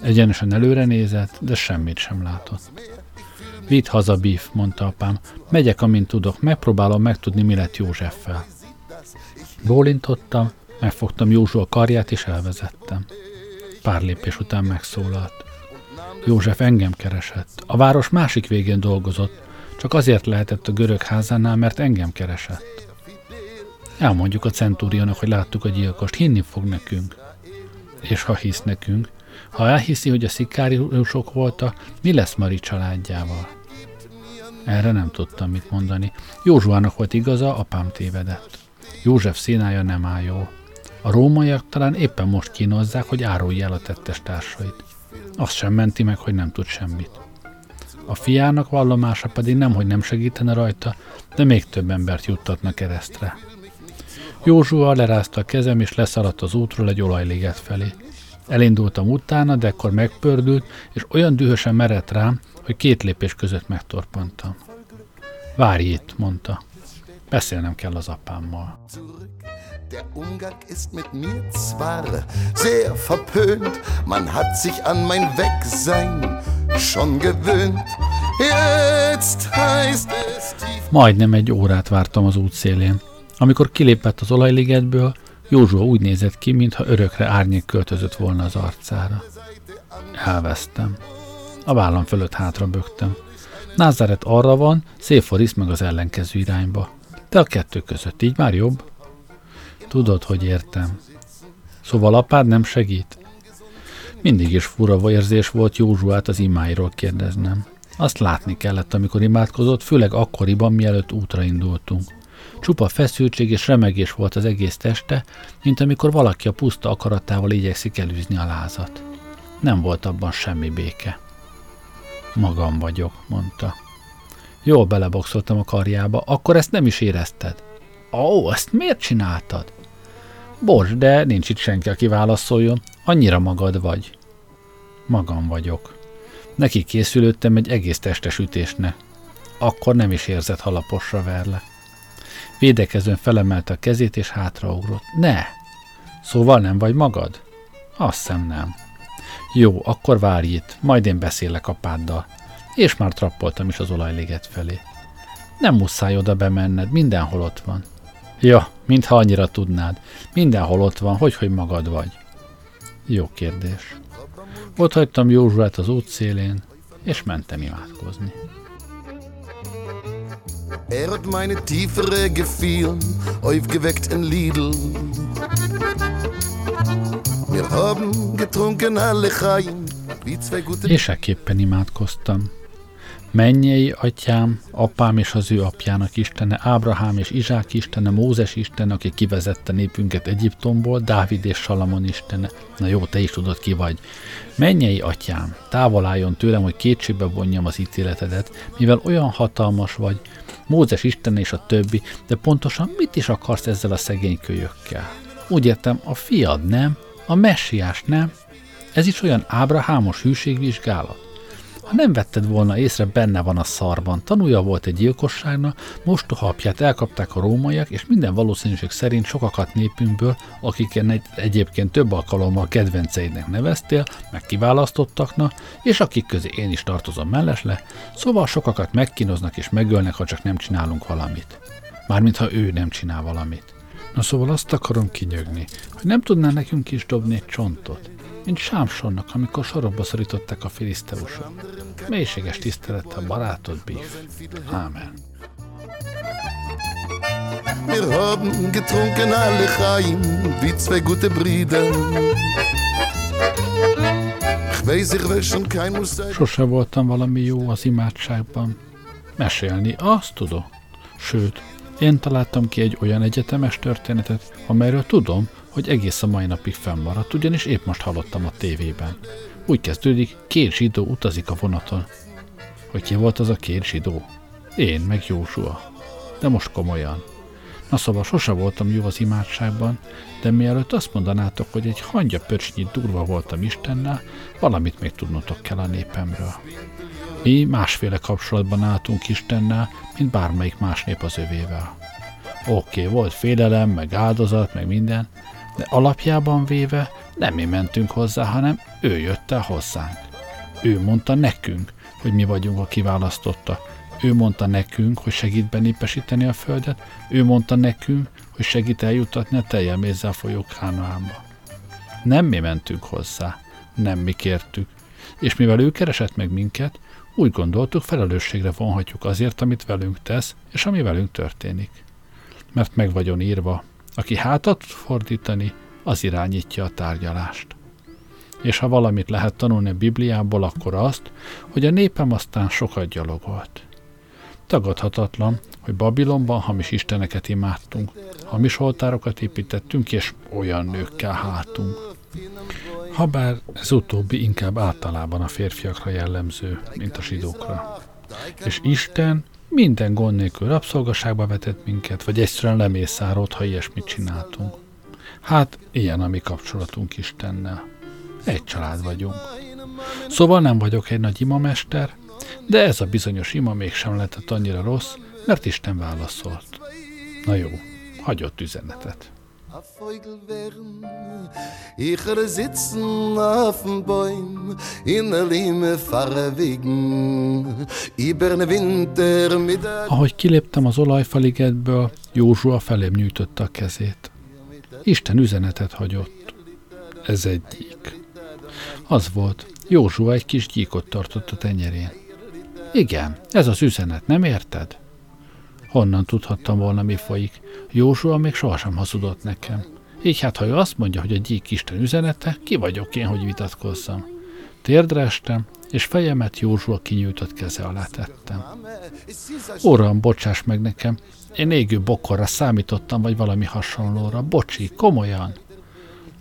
Egyenesen előre nézett, de semmit sem látott. Vidd haza, Bíf, mondta apám. Megyek, amint tudok, megpróbálom megtudni, mi lett Józseffel. Bólintottam, megfogtam Józsua karját és elvezettem. Pár lépés után megszólalt. József engem keresett. A város másik végén dolgozott, csak azért lehetett a görög házánál, mert engem keresett. Elmondjuk a centúriónak, hogy láttuk a gyilkost, hinni fog nekünk. És ha hisz nekünk, ha elhiszi, hogy a szikáriusok voltak, mi lesz Mari családjával? Erre nem tudtam mit mondani. Józsuának volt igaza, apám tévedett. József színája nem áll jó. A rómaiak talán éppen most kínozzák, hogy árulj el a tettes társait. Azt sem menti meg, hogy nem tud semmit. A fiának vallomása pedig nem, hogy nem segítene rajta, de még több embert juttatna keresztre. Józsua lerázta a kezem, és leszaladt az útról egy olajliget felé. Elindultam utána, de ekkor megpördült, és olyan dühösen merett rám, hogy két lépés között megtorpantam. Várj itt, mondta. Beszélnem kell az apámmal. Der Umgang ist mit mir zwar sehr verpönt, man hat sich an mein Wegsein schon gewöhnt. Jetzt heißt es. Majdnem egy órát vártam az útszélén. Amikor kilépett az olajligetből, Józsua úgy nézett ki, mintha örökre árnyék költözött volna az arcára. Elvesztem. A vállam fölött hátra bögtem. Názáret arra van, Széforisz meg az ellenkező irányba. De a kettő között így már jobb. Tudod, hogy értem. Szóval apád nem segít? Mindig is fura érzés volt Józsuát az imáiról kérdeznem. Azt látni kellett, amikor imádkozott, főleg akkoriban, mielőtt útra indultunk. Csupa feszültség és remegés volt az egész teste, mint amikor valaki a puszta akaratával igyekszik elűzni a lázat. Nem volt abban semmi béke. Magam vagyok, mondta. Jól beleboxoltam a karjába, akkor ezt nem is érezted. Ó, ezt miért csináltad? Bocs, de nincs itt senki, aki válaszoljon. Annyira magad vagy. Magam vagyok. Neki készülődtem egy egész testes ütésnek. Akkor nem is érzett, ha laposra verle. Védekezően felemelte a kezét és hátraugrott. Ne! Szóval nem vagy magad? Azt hiszem nem. Jó, akkor várj itt, majd én beszélek apáddal. És már trappoltam is az olajléget felé. Nem muszáj oda bemenned, mindenhol ott van. Ja, mintha annyira tudnád. Mindenhol ott van, hogy hogy magad vagy. Jó kérdés. Ott hagytam Józsuát az útszélén, és mentem imádkozni. Er hat meine tiefere Gefühlen aufgeweckt in Lidl. Wir haben getrunken alle Chaim, wie zwei gute... És ekképpen imádkoztam. Mennyei atyám, apám és az ő apjának istene, Ábrahám és Izsák istene, Mózes istene, aki kivezette népünket Egyiptomból, Dávid és Salamon istene. Na jó, te is tudod ki vagy. Mennyei atyám, távol álljon tőlem, hogy kétségbe vonjam az ítéletedet, mivel olyan hatalmas vagy, Mózes istene és a többi, de pontosan mit is akarsz ezzel a szegény kölyökkel? Úgy értem, a fiad nem, a messiás nem. Ez is olyan ábrahámos hűségvizsgálat. Ha nem vetted volna észre, benne van a szarban. Tanulja volt egy gyilkosságnak, mostoha apját elkapták a rómaiak, és minden valószínűség szerint sokakat népünkből, akiken egyébként több alkalommal kedvenceidnek neveztél, meg kiválasztottaknak, és akik közé én is tartozom mellesle, szóval sokakat megkínoznak és megölnek, ha csak nem csinálunk valamit. Mármint ha ő nem csinál valamit. Na szóval azt akarom kinyögni, hogy nem tudná nekünk is dobni egy csontot mint Sámsonnak, amikor sorokba szorították a filiszteusok. Mélységes tisztelettel barátod, Bíf. Ámen. Wir haben getrunken alle Chaim, wie zwei gute Brüder. Sose voltam valami jó az imádságban. Mesélni, azt tudom. Sőt, én találtam ki egy olyan egyetemes történetet, amelyről tudom, hogy egész a mai napig fennmaradt, ugyanis épp most hallottam a tévében. Úgy kezdődik, két zsidó utazik a vonaton. Hogy ki volt az a két zsidó? Én, meg Józsua. De most komolyan. Na szóval sose voltam jó az imádságban, de mielőtt azt mondanátok, hogy egy hangya pöcsnyi durva voltam Istennel, valamit még tudnotok kell a népemről. Mi másféle kapcsolatban álltunk Istennel, mint bármelyik más nép az övével. Oké, okay, volt félelem, meg áldozat, meg minden, de alapjában véve nem mi mentünk hozzá, hanem ő jött el hozzánk. Ő mondta nekünk, hogy mi vagyunk a kiválasztottak. Ő mondta nekünk, hogy segít benépesíteni a földet, ő mondta nekünk, hogy segít eljutatni a teljemézzel folyó Kánaánba. Nem mi mentünk hozzá, nem mi kértük, és mivel ő keresett meg minket, úgy gondoltuk, felelősségre vonhatjuk azért, amit velünk tesz, és ami velünk történik. Mert meg vagyon írva, aki hátat fordítani, az irányítja a tárgyalást. és ha valamit lehet tanulni a Bibliából, akkor azt, hogy a népem aztán sokat gyalogolt. Tagadhatatlan, hogy Babilonban hamis isteneket imádtunk, hamis oltárokat építettünk, és olyan nőkkel hátunk. Habár ez utóbbi inkább általában a férfiakra jellemző, mint a zsidókra. És Isten minden gond nélkül rabszolgaságba vetett minket, vagy egyszerűen lemészárolt, ha ilyesmit csináltunk. Hát, ilyen a mi kapcsolatunk Istennel. Egy család vagyunk. Szóval nem vagyok egy nagy imamester, de ez a bizonyos ima mégsem lehetett annyira rossz, mert Isten válaszolt. Na jó, hagyott üzenetet. Ich er sitzen auf dem Bäum in der Lime fahre wegen Ibern Winter mit der Ahogy kiléptem az olajfaligetből, Józsua felém nyújtotta a kezét. Isten üzenetet hagyott. Ez egy gyík. Az volt, Józsua egy kis gyíkot tartott a tenyerén. Igen, ez az üzenet, nem érted? Honnan tudhattam volna, mi folyik? Józsua még sohasem hazudott nekem. Így hát, ha ő azt mondja, hogy a gyík Isten üzenete, ki vagyok én, hogy vitatkozzam? Térdre estem, és fejemet Józsua kinyújtott keze alá tettem. Uram, bocsáss meg nekem, én égő bokorra számítottam, vagy valami hasonlóra. Bocsi, komolyan.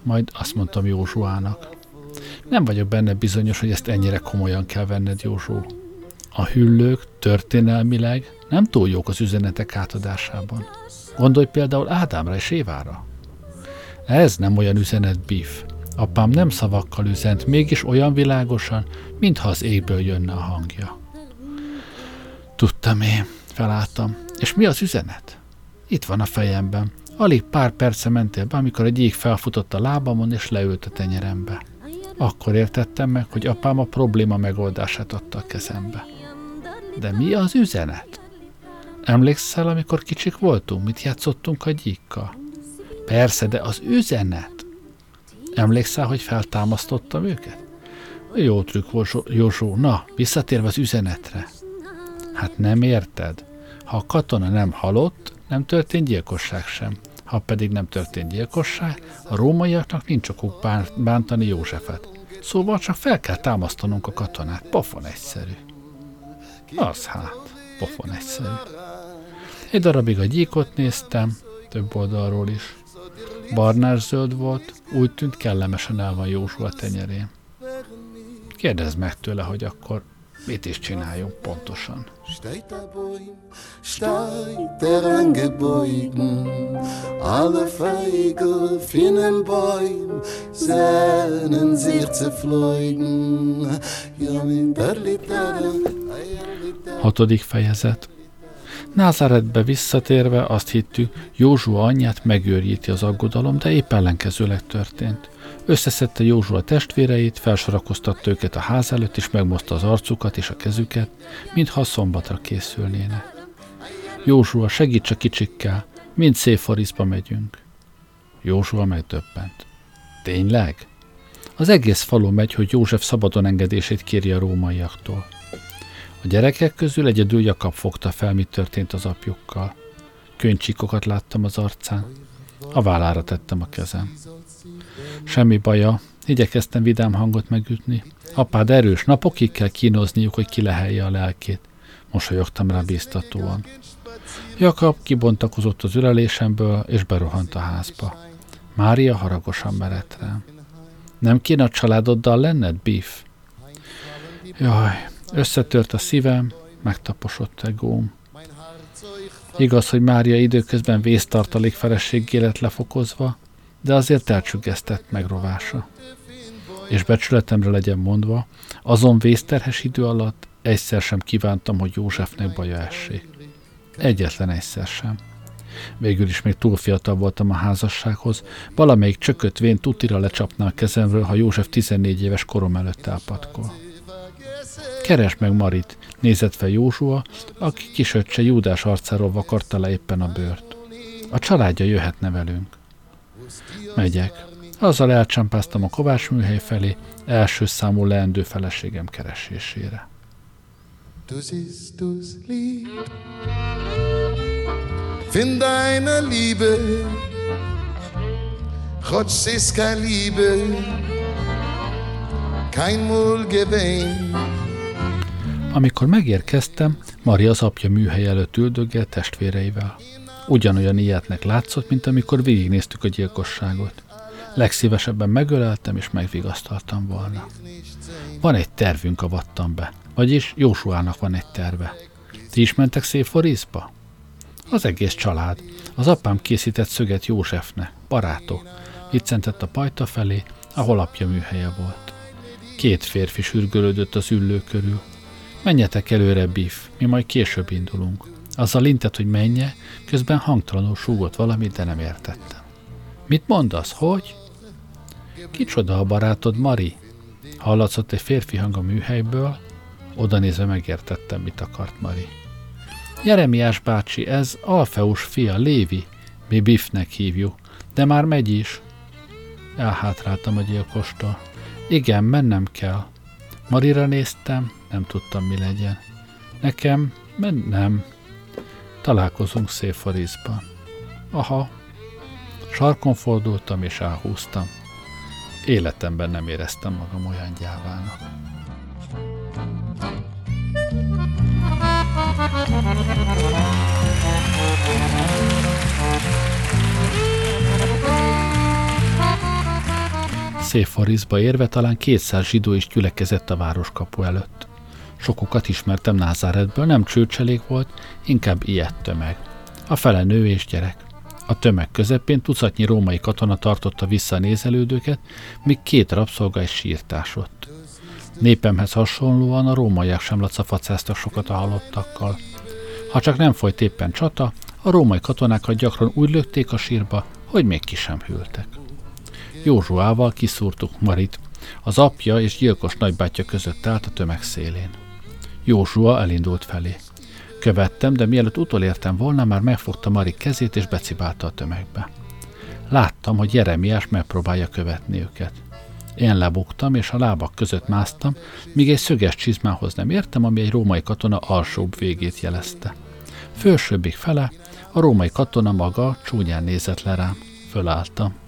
Majd azt mondtam Józsuának. Nem vagyok benne bizonyos, hogy ezt ennyire komolyan kell venned, Józsó. A hüllők történelmileg nem túl jók az üzenetek átadásában. Gondolj például Ádámra és Évára. Ez nem olyan üzenet, Biff. Apám nem szavakkal üzent, mégis olyan világosan, mintha az égből jönne a hangja. Tudtam én, felálltam. És mi az üzenet? Itt van a fejemben. Alig pár perce mentél be, amikor egy jég felfutott a lábamon és leült a tenyerembe. Akkor értettem meg, hogy apám a probléma megoldását adta a kezembe. De mi az üzenet? Emlékszel, amikor kicsik voltunk, mit játszottunk a gyíkkal? Persze, de az üzenet. Emlékszel, hogy feltámasztottam őket? Jó trükk Józsó. Na, visszatérve az üzenetre. Hát nem érted. Ha a katona nem halott, nem történt gyilkosság sem. Ha pedig nem történt gyilkosság, a rómaiaknak nincs okuk bántani Józsefet. Szóval csak fel kell támasztanunk a katonát. Pofon egyszerű. Az hát, pofon egyszerű. Egy darabig a gyíkot néztem, több oldalról is. Barnás-zöld volt, úgy tűnt kellemesen el van Józsua tenyerén. Kérdezd meg tőle, hogy akkor mit is csináljunk pontosan. Hatodik fejezet Názáretbe visszatérve azt hittük, Józsua anyját megőrjíti az aggodalom, de épp ellenkezőleg történt. Összeszedte Józsua testvéreit, felsorakoztatta őket a ház előtt, és megmoszta az arcukat és a kezüket, mintha a szombatra készülnének. Józsua, segíts a kicsikkel, mind Széfariszba megyünk. Józsua megdöbbent. Tényleg? Az egész falu megy, hogy József szabadon engedését kéri a rómaiaktól. A gyerekek közül egyedül Jakab fogta fel, mi történt az apjukkal. Könycsikokat láttam az arcán. A vállára tettem a kezem. Semmi baja, igyekeztem vidám hangot megütni. Apád erős, napokig kell kínozniuk, hogy kilehelje a lelkét. Mosolyogtam rá bíztatóan. Jakab kibontakozott az ülelésemből, és berohant a házba. Mária haragosan merett rám. Nem kéne a családoddal lenned, Biff? Jaj, összetört a szívem, megtaposott egóm. Igaz, hogy Mária időközben vésztartalék feleségé lett lefokozva, de azért elcsüggesztett megrovása. És becsületemre legyen mondva, azon vészterhes idő alatt egyszer sem kívántam, hogy Józsefnek baja essék. Egyetlen egyszer sem. Végül is még túl fiatal voltam a házassághoz, valamelyik csökött vén tutira lecsapná a kezemről, ha József 14 éves korom előtt elpatkol. Keresd meg Marit, nézett fel Józsua, aki kisöccse Júdás arcáról vakarta le éppen a bőrt. A családja jöhetne velünk. Megyek. Azzal elcsampáztam a Kovács műhely felé, első számú leendő feleségem keresésére. Find deine Liebe, Gott ist kein Liebe, kein Mul gewehen. Amikor megérkeztem, Maria az apja műhely előtt üldögél testvéreivel. Ugyanolyan ilyetnek látszott, mint amikor végignéztük a gyilkosságot. Legszívesebben megöleltem és megvigasztaltam volna. Van egy tervünk, avattam be. Vagyis Jósuának van egy terve. Ti is mentek szép Forizba? Az egész család. Az apám készített szöget Józsefnek, barátok. Viccentett a pajta felé, ahol apja műhelye volt. Két férfi sürgölődött az üllő körül. Menjetek előre, Biff, mi majd később indulunk. Azzal intett, hogy menje, közben hangtalanul súgott valamit, de nem értettem. Mit mondasz, hogy? Kicsoda a barátod, Mari? Hallatszott egy férfi hang a műhelyből, oda nézve megértettem, mit akart Mari. Jeremiás bácsi, ez Alfeus fia, Lévi, mi Biffnek hívjuk, de már megy is. Elhátráltam a gyilkostól. Igen, mennem kell. Marira néztem, nem tudtam, mi legyen. Nekem nem. Találkozunk szép Farizban. Aha. Sarkon fordultam és elhúztam. Életemben nem éreztem magam olyan gyávának. Szép Farizba érve talán kétszáz zsidó is gyülekezett a városkapu előtt. Sokukat ismertem Názáretből, nem csőcselék volt, inkább ilyet tömeg. A fele nő és gyerek. A tömeg közepén tucatnyi római katona tartotta vissza a nézelődőket, míg két rabszolga is sírtásott. Népemhez hasonlóan a rómaiak sem lacafacáztak sokat a halottakkal. Ha csak nem folyt éppen csata, a római katonákat gyakran úgy lökték a sírba, hogy még ki sem hűltek. Józsuával kiszúrtuk Marit, az apja és gyilkos nagybátyja között állt a tömeg szélén. Józsua elindult felé. Követtem, de mielőtt utolértem volna, már megfogta Mari kezét és becibálta a tömegbe. Láttam, hogy Jeremiás megpróbálja követni őket. Én lebuktam, és a lábak között másztam, míg egy szöges csizmához nem értem, ami egy római katona alsóbb végét jelezte. Fölsőbbik fele, a római katona maga csúnyán nézett le rám. Fölálltam.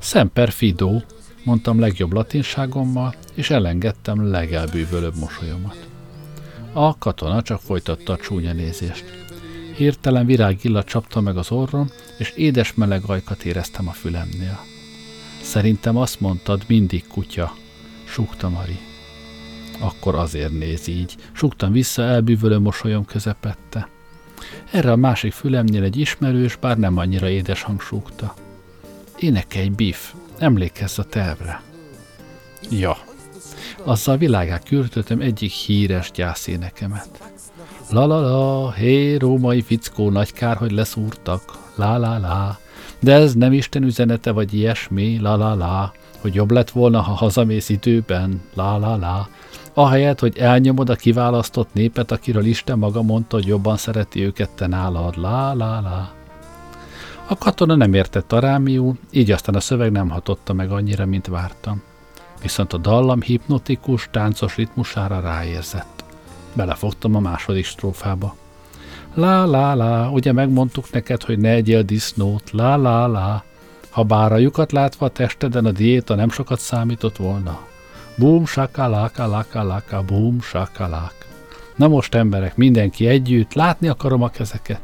Semper fido, mondtam legjobb latinságommal, és elengedtem legelbűvölőbb mosolyomat. A katona csak folytatta a csúnya nézést. Hirtelen virágilla csapta meg az orrom, és édes meleg ajkat éreztem a fülemnél. Szerintem azt mondtad, mindig kutya, súgta Mari. Akkor azért néz így, súgtam vissza elbűvölő mosolyom közepette. Erre a másik fülemnél egy ismerős, bár nem annyira édes hang súgta. Énekelj, Biff, emlékezz a tervre. Ja, azzal világá kürtöttem egyik híres gyászénekemet. La la la, hé, római fickó, nagy kár, hogy leszúrtak, la la la, de ez nem Isten üzenete vagy ilyesmi, la la la, hogy jobb lett volna, ha hazamész időben, la la la, ahelyett, hogy elnyomod a kiválasztott népet, akiről Isten maga mondta, hogy jobban szereti őket te nálad, la la la. A katona nem értett arámiú, így aztán a szöveg nem hatotta meg annyira, mint vártam. Viszont a dallam hipnotikus, táncos ritmusára ráérzett. Belefogtam a második strófába. Lá, lá, lá, ugye megmondtuk neked, hogy ne egyél disznót, lá, lá, lá. Ha bár a lyukat látva a testeden a diéta nem sokat számított volna. Bum, sakalaka, laka, laka, bum, sakalák. Na most emberek, mindenki együtt, látni akarom a kezeket.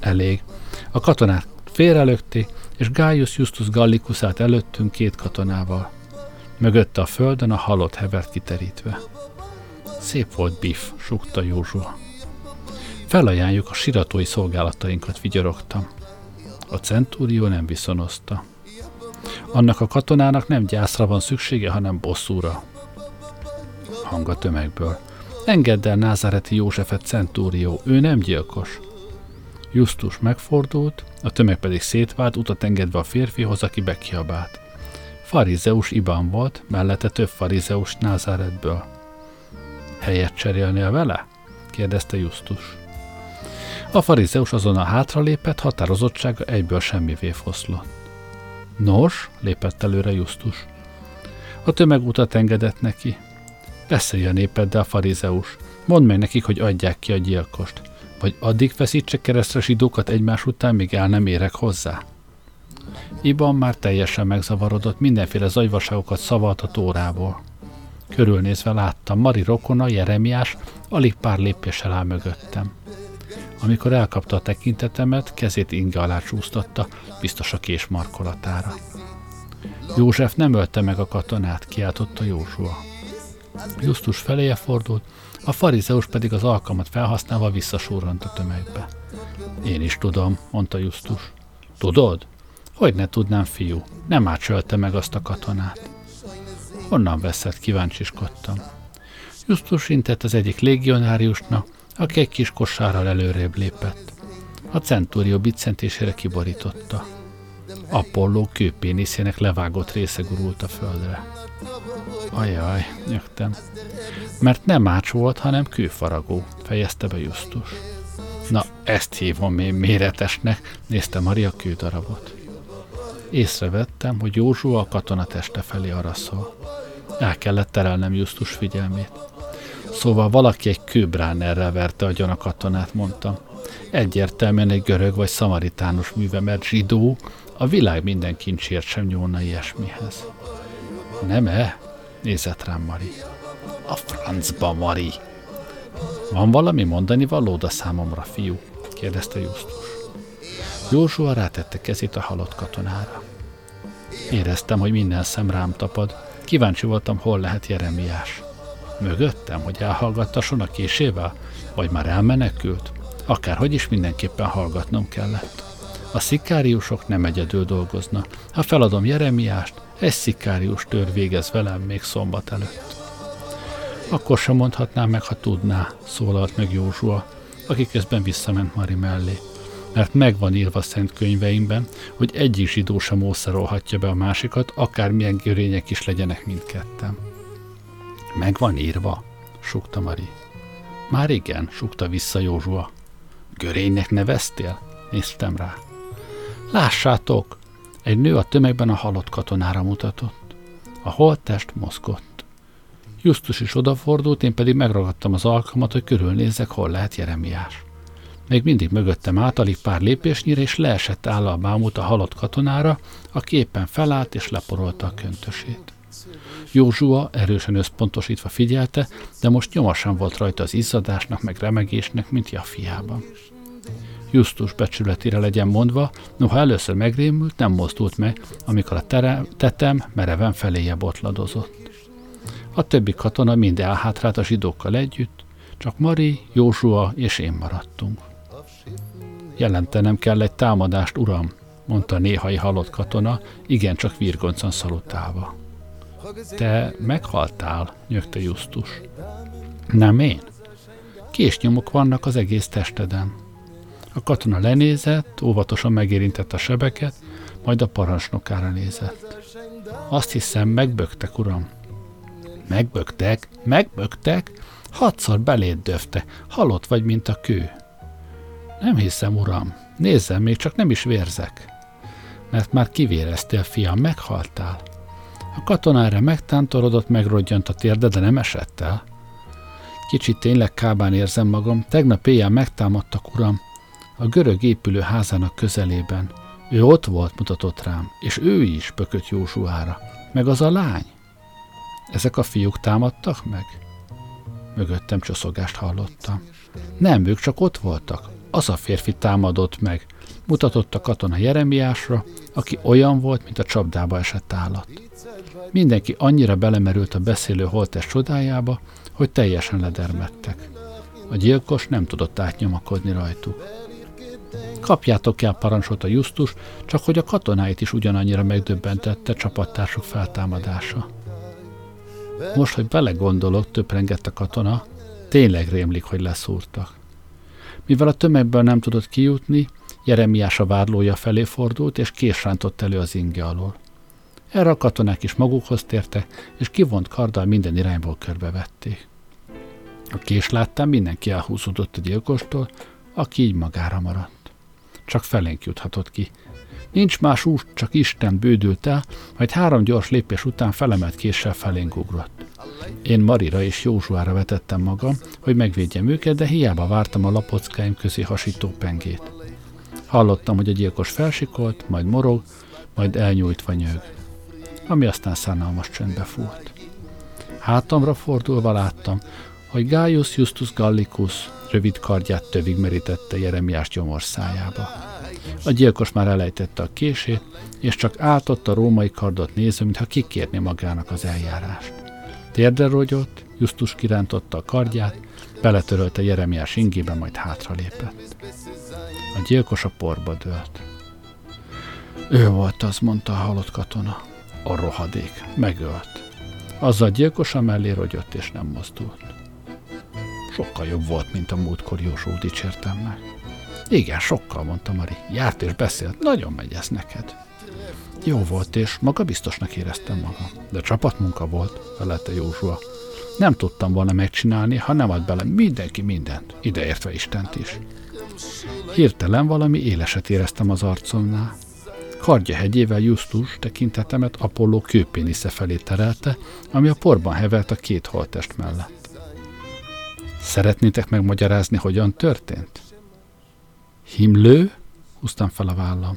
Elég. A katonát félrelökték, és Gaius Justus Gallicus állt előttünk két katonával. Mögötte a földön a halott hevert kiterítve. Szép volt Biff, súgta Józsua. Felajánljuk a siratói szolgálatainkat, vigyorogtam. A centúrió nem viszonozta. Annak a katonának nem gyászra van szüksége, hanem bosszúra. Hang a tömegből. Engedd el Názáreti Józsefet centúrió, ő nem gyilkos. Justus megfordult, a tömeg pedig szétvált, utat engedve a férfihoz, aki bekiabált. Farizeus Iban volt, mellette több farizeus Názáretből. Helyet cserélnél vele? kérdezte Justus. A farizeus azonnal hátralépett, határozottsága egyből semmivé foszlott. Nos, lépett előre Justus. A tömeg utat engedett neki. Beszélj a népeddel, farizeus. Mondd meg nekik, hogy adják ki a gyilkost. Vagy addig feszítse keresztre zsidókat egymás után, míg el nem érek hozzá. Iban már teljesen megzavarodott, mindenféle zajvaságokat szavalt a tórából. Körülnézve láttam, Mari rokona, Jeremiás, alig pár lépéssel áll mögöttem. Amikor elkapta a tekintetemet, kezét inge alá csúsztatta, biztos a kés markolatára. József nem ölte meg a katonát, kiáltotta Józsua. Justus feléje fordult, a farizeus pedig az alkalmat felhasználva visszasúrant a tömegbe. Én is tudom, mondta Justus. Tudod? Hogy ne tudnám, fiú, nem átsölte meg azt a katonát. Honnan veszed, kíváncsiskodtam. Justus intett az egyik légionáriusnak, aki egy kis kosárral előrébb lépett. A centúrió biccentésére kiborította. Apolló kőpéniszének levágott része gurult a földre. Ajaj, nyögtem. Mert nem ács volt, hanem kőfaragó, fejezte be Justus. Na, ezt hívom én méretesnek, nézte Maria kődarabot. Észrevettem, hogy Józsua a katona teste felé araszol. El kellett terelnem Justus figyelmét. Szóval valaki egy kőbránerrel verte a gyan a katonát, mondtam. Egyértelműen egy görög vagy szamaritánus műve, mert zsidó a világ minden kincsért sem nyúlna ilyesmihez. Nem-e? Nézett rám Mari. A francba, Mari! Van valami mondani valód a számomra, fiú? kérdezte Justus. Józsua rátette kezét a halott katonára. Éreztem, hogy minden szem rám tapad. Kíváncsi voltam, hol lehet Jeremiás. Mögöttem, hogy elhallgattasson a késével? Vagy már elmenekült? Akárhogy is mindenképpen hallgatnom kellett. A szikáriusok nem egyedül dolgoznak. Ha feladom Jeremiást, egy szikárius tör végez velem még szombat előtt. Akkor sem mondhatnám meg, ha tudná, szólalt meg Józsua, aki közben visszament Mari mellé. Mert megvan írva szent könyveimben, hogy egyik zsidó sem ószerolhatja be a másikat, akármilyen görények is legyenek mindketten. Megvan írva, sukta Mari. Már igen, sukta vissza Józsua. Görénynek neveztél? Néztem rá. Lássátok, egy nő a tömegben a halott katonára mutatott. A holttest mozgott. Justus is odafordult, én pedig megragadtam az alkalmat, hogy körülnézzek, hol lehet Jeremiás. Még mindig mögöttem át, alig pár lépésnyire, és leesett állal bámult a halott katonára, aki éppen felállt és leporolta a köntösét. Józsua erősen összpontosítva figyelte, de most nyoma volt rajta az izzadásnak meg remegésnek, mint Jafiában. Justus becsületére legyen mondva, noha először megrémült, nem mozdult meg, amikor a tere, tetem mereven feléje botladozott. A többi katona mind elhátrált a zsidókkal együtt, csak Mari, Józsua és én maradtunk. Jelentenem kell egy támadást, uram, mondta a néhai halott katona, igencsak virgoncan szalutálva. Te meghaltál, nyögte Justus. Nem én. Késnyomok vannak az egész testeden. A katona lenézett, óvatosan megérintett a sebeket, majd a parancsnokára nézett. Azt hiszem, megböktek, uram. Megböktek? Megböktek? Hatszor beléd döfte, halott vagy, mint a kő. Nem hiszem, uram. Nézzem, még csak nem is vérzek. Mert már kivéreztél, fiam, meghaltál. A katonára megtántorodott, megrodjant a térde, de nem esett el. Kicsit tényleg kábán érzem magam, tegnap éjjel megtámadtak, uram, a görög épülő házának közelében. Ő ott volt, mutatott rám, és ő is pökött Józsuára. Meg az a lány. Ezek a fiúk támadtak meg? Mögöttem csoszogást hallottam. Nem, ők csak ott voltak. Az a férfi támadott meg. Mutatott a katona Jeremiásra, aki olyan volt, mint a csapdába esett állat. Mindenki annyira belemerült a beszélő holtest csodájába, hogy teljesen ledermettek. A gyilkos nem tudott átnyomakodni rajtuk. Kapjátok el, parancsolta Justus, csak hogy a katonáit is ugyanannyira megdöbbentette csapattársuk feltámadása. Most, hogy belegondolok, töprengett a katona, tényleg rémlik, hogy leszúrtak. Mivel a tömegből nem tudott kijutni, Jeremiás a vádlója felé fordult, és késrántott elő az inge alól. Erre a katonák is magukhoz tértek, és kivont karddal minden irányból körbevették. A kés láttán mindenki elhúzódott a gyilkostól, aki így magára maradt csak felénk juthatott ki. Nincs más út, csak Isten bődült el, majd három gyors lépés után felemelt késsel felénk ugrott. Én Marira és Józsuára vetettem magam, hogy megvédjem őket, de hiába vártam a lapockáim közé hasító pengét. Hallottam, hogy a gyilkos felsikolt, majd morog, majd elnyújtva nyög, ami aztán szánalmas csöndbe fúlt. Hátamra fordulva láttam, hogy Gaius Justus Gallicus rövid kardját tövig merítette Jeremiás gyomorszájába. A gyilkos már elejtette a kését, és csak áltott a római kardot nézve, mintha kikérni magának az eljárást. Térdre rogyott, Justus kirántotta a kardját, beletörölte Jeremiás ingébe, majd hátralépett. A gyilkos a porba dőlt. Ő volt az, mondta a halott katona. A rohadék. Megölt. Azzal gyilkosa mellé rogyott és nem mozdult. Sokkal jobb volt, mint a múltkor Jósó dicsértem meg. Igen, sokkal, mondta Mari. Járt és beszélt, nagyon megy ez neked. Jó volt, és maga biztosnak éreztem magam. De csapatmunka volt, felelte Józsua. Nem tudtam volna megcsinálni, ha nem ad bele mindenki mindent, ideértve Istent is. Hirtelen valami éleset éreztem az arcomnál. Kardja hegyével Justus tekintetemet Apollo kőpénisze felé terelte, ami a porban hevelt a két holtest mellett. Szeretnétek megmagyarázni, hogyan történt? Himlő? Húztam fel a vállam.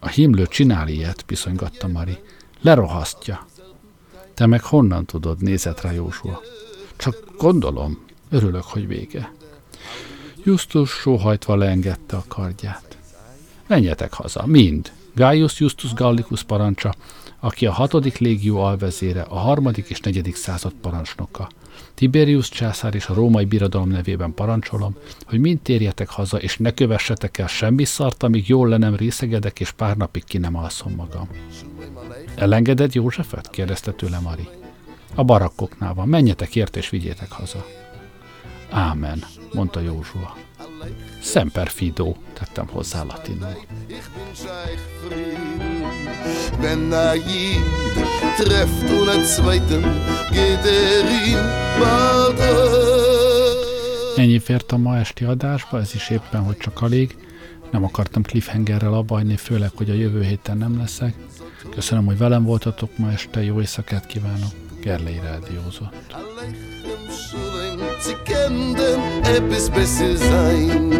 A himlő csinál ilyet, piszonygatta Mari. Lerohasztja. Te meg honnan tudod, nézett rá Józsua. Csak gondolom, örülök, hogy vége. Justus sóhajtva leengedte a kardját. Menjetek haza, mind. Gaius Justus Gallicus parancsa, aki a hatodik légió alvezére, a harmadik és negyedik század parancsnoka. Tiberius császár és a római birodalom nevében parancsolom, hogy mind térjetek haza, és ne kövessetek el semmi szart, amíg jól le nem részegedek, és pár napig ki nem alszom magam. Elengeded Józsefet? kérdezte tőle Mari. A barakkoknál van, menjetek ért és vigyétek haza. Ámen, mondta Józsua. Semper fido, tettem hozzá latinul. Wenn naiv trefft un a zweiten geht er ihm Ennyi fért a ma esti adásba, ez is éppen, hogy csak alig. Nem akartam cliffhangerrel abajni, főleg, hogy a jövő héten nem leszek. Köszönöm, hogy velem voltatok ma este, jó éjszakát kívánok. Gerlei Rádiózott. Sie kennen denn etwas besser sein.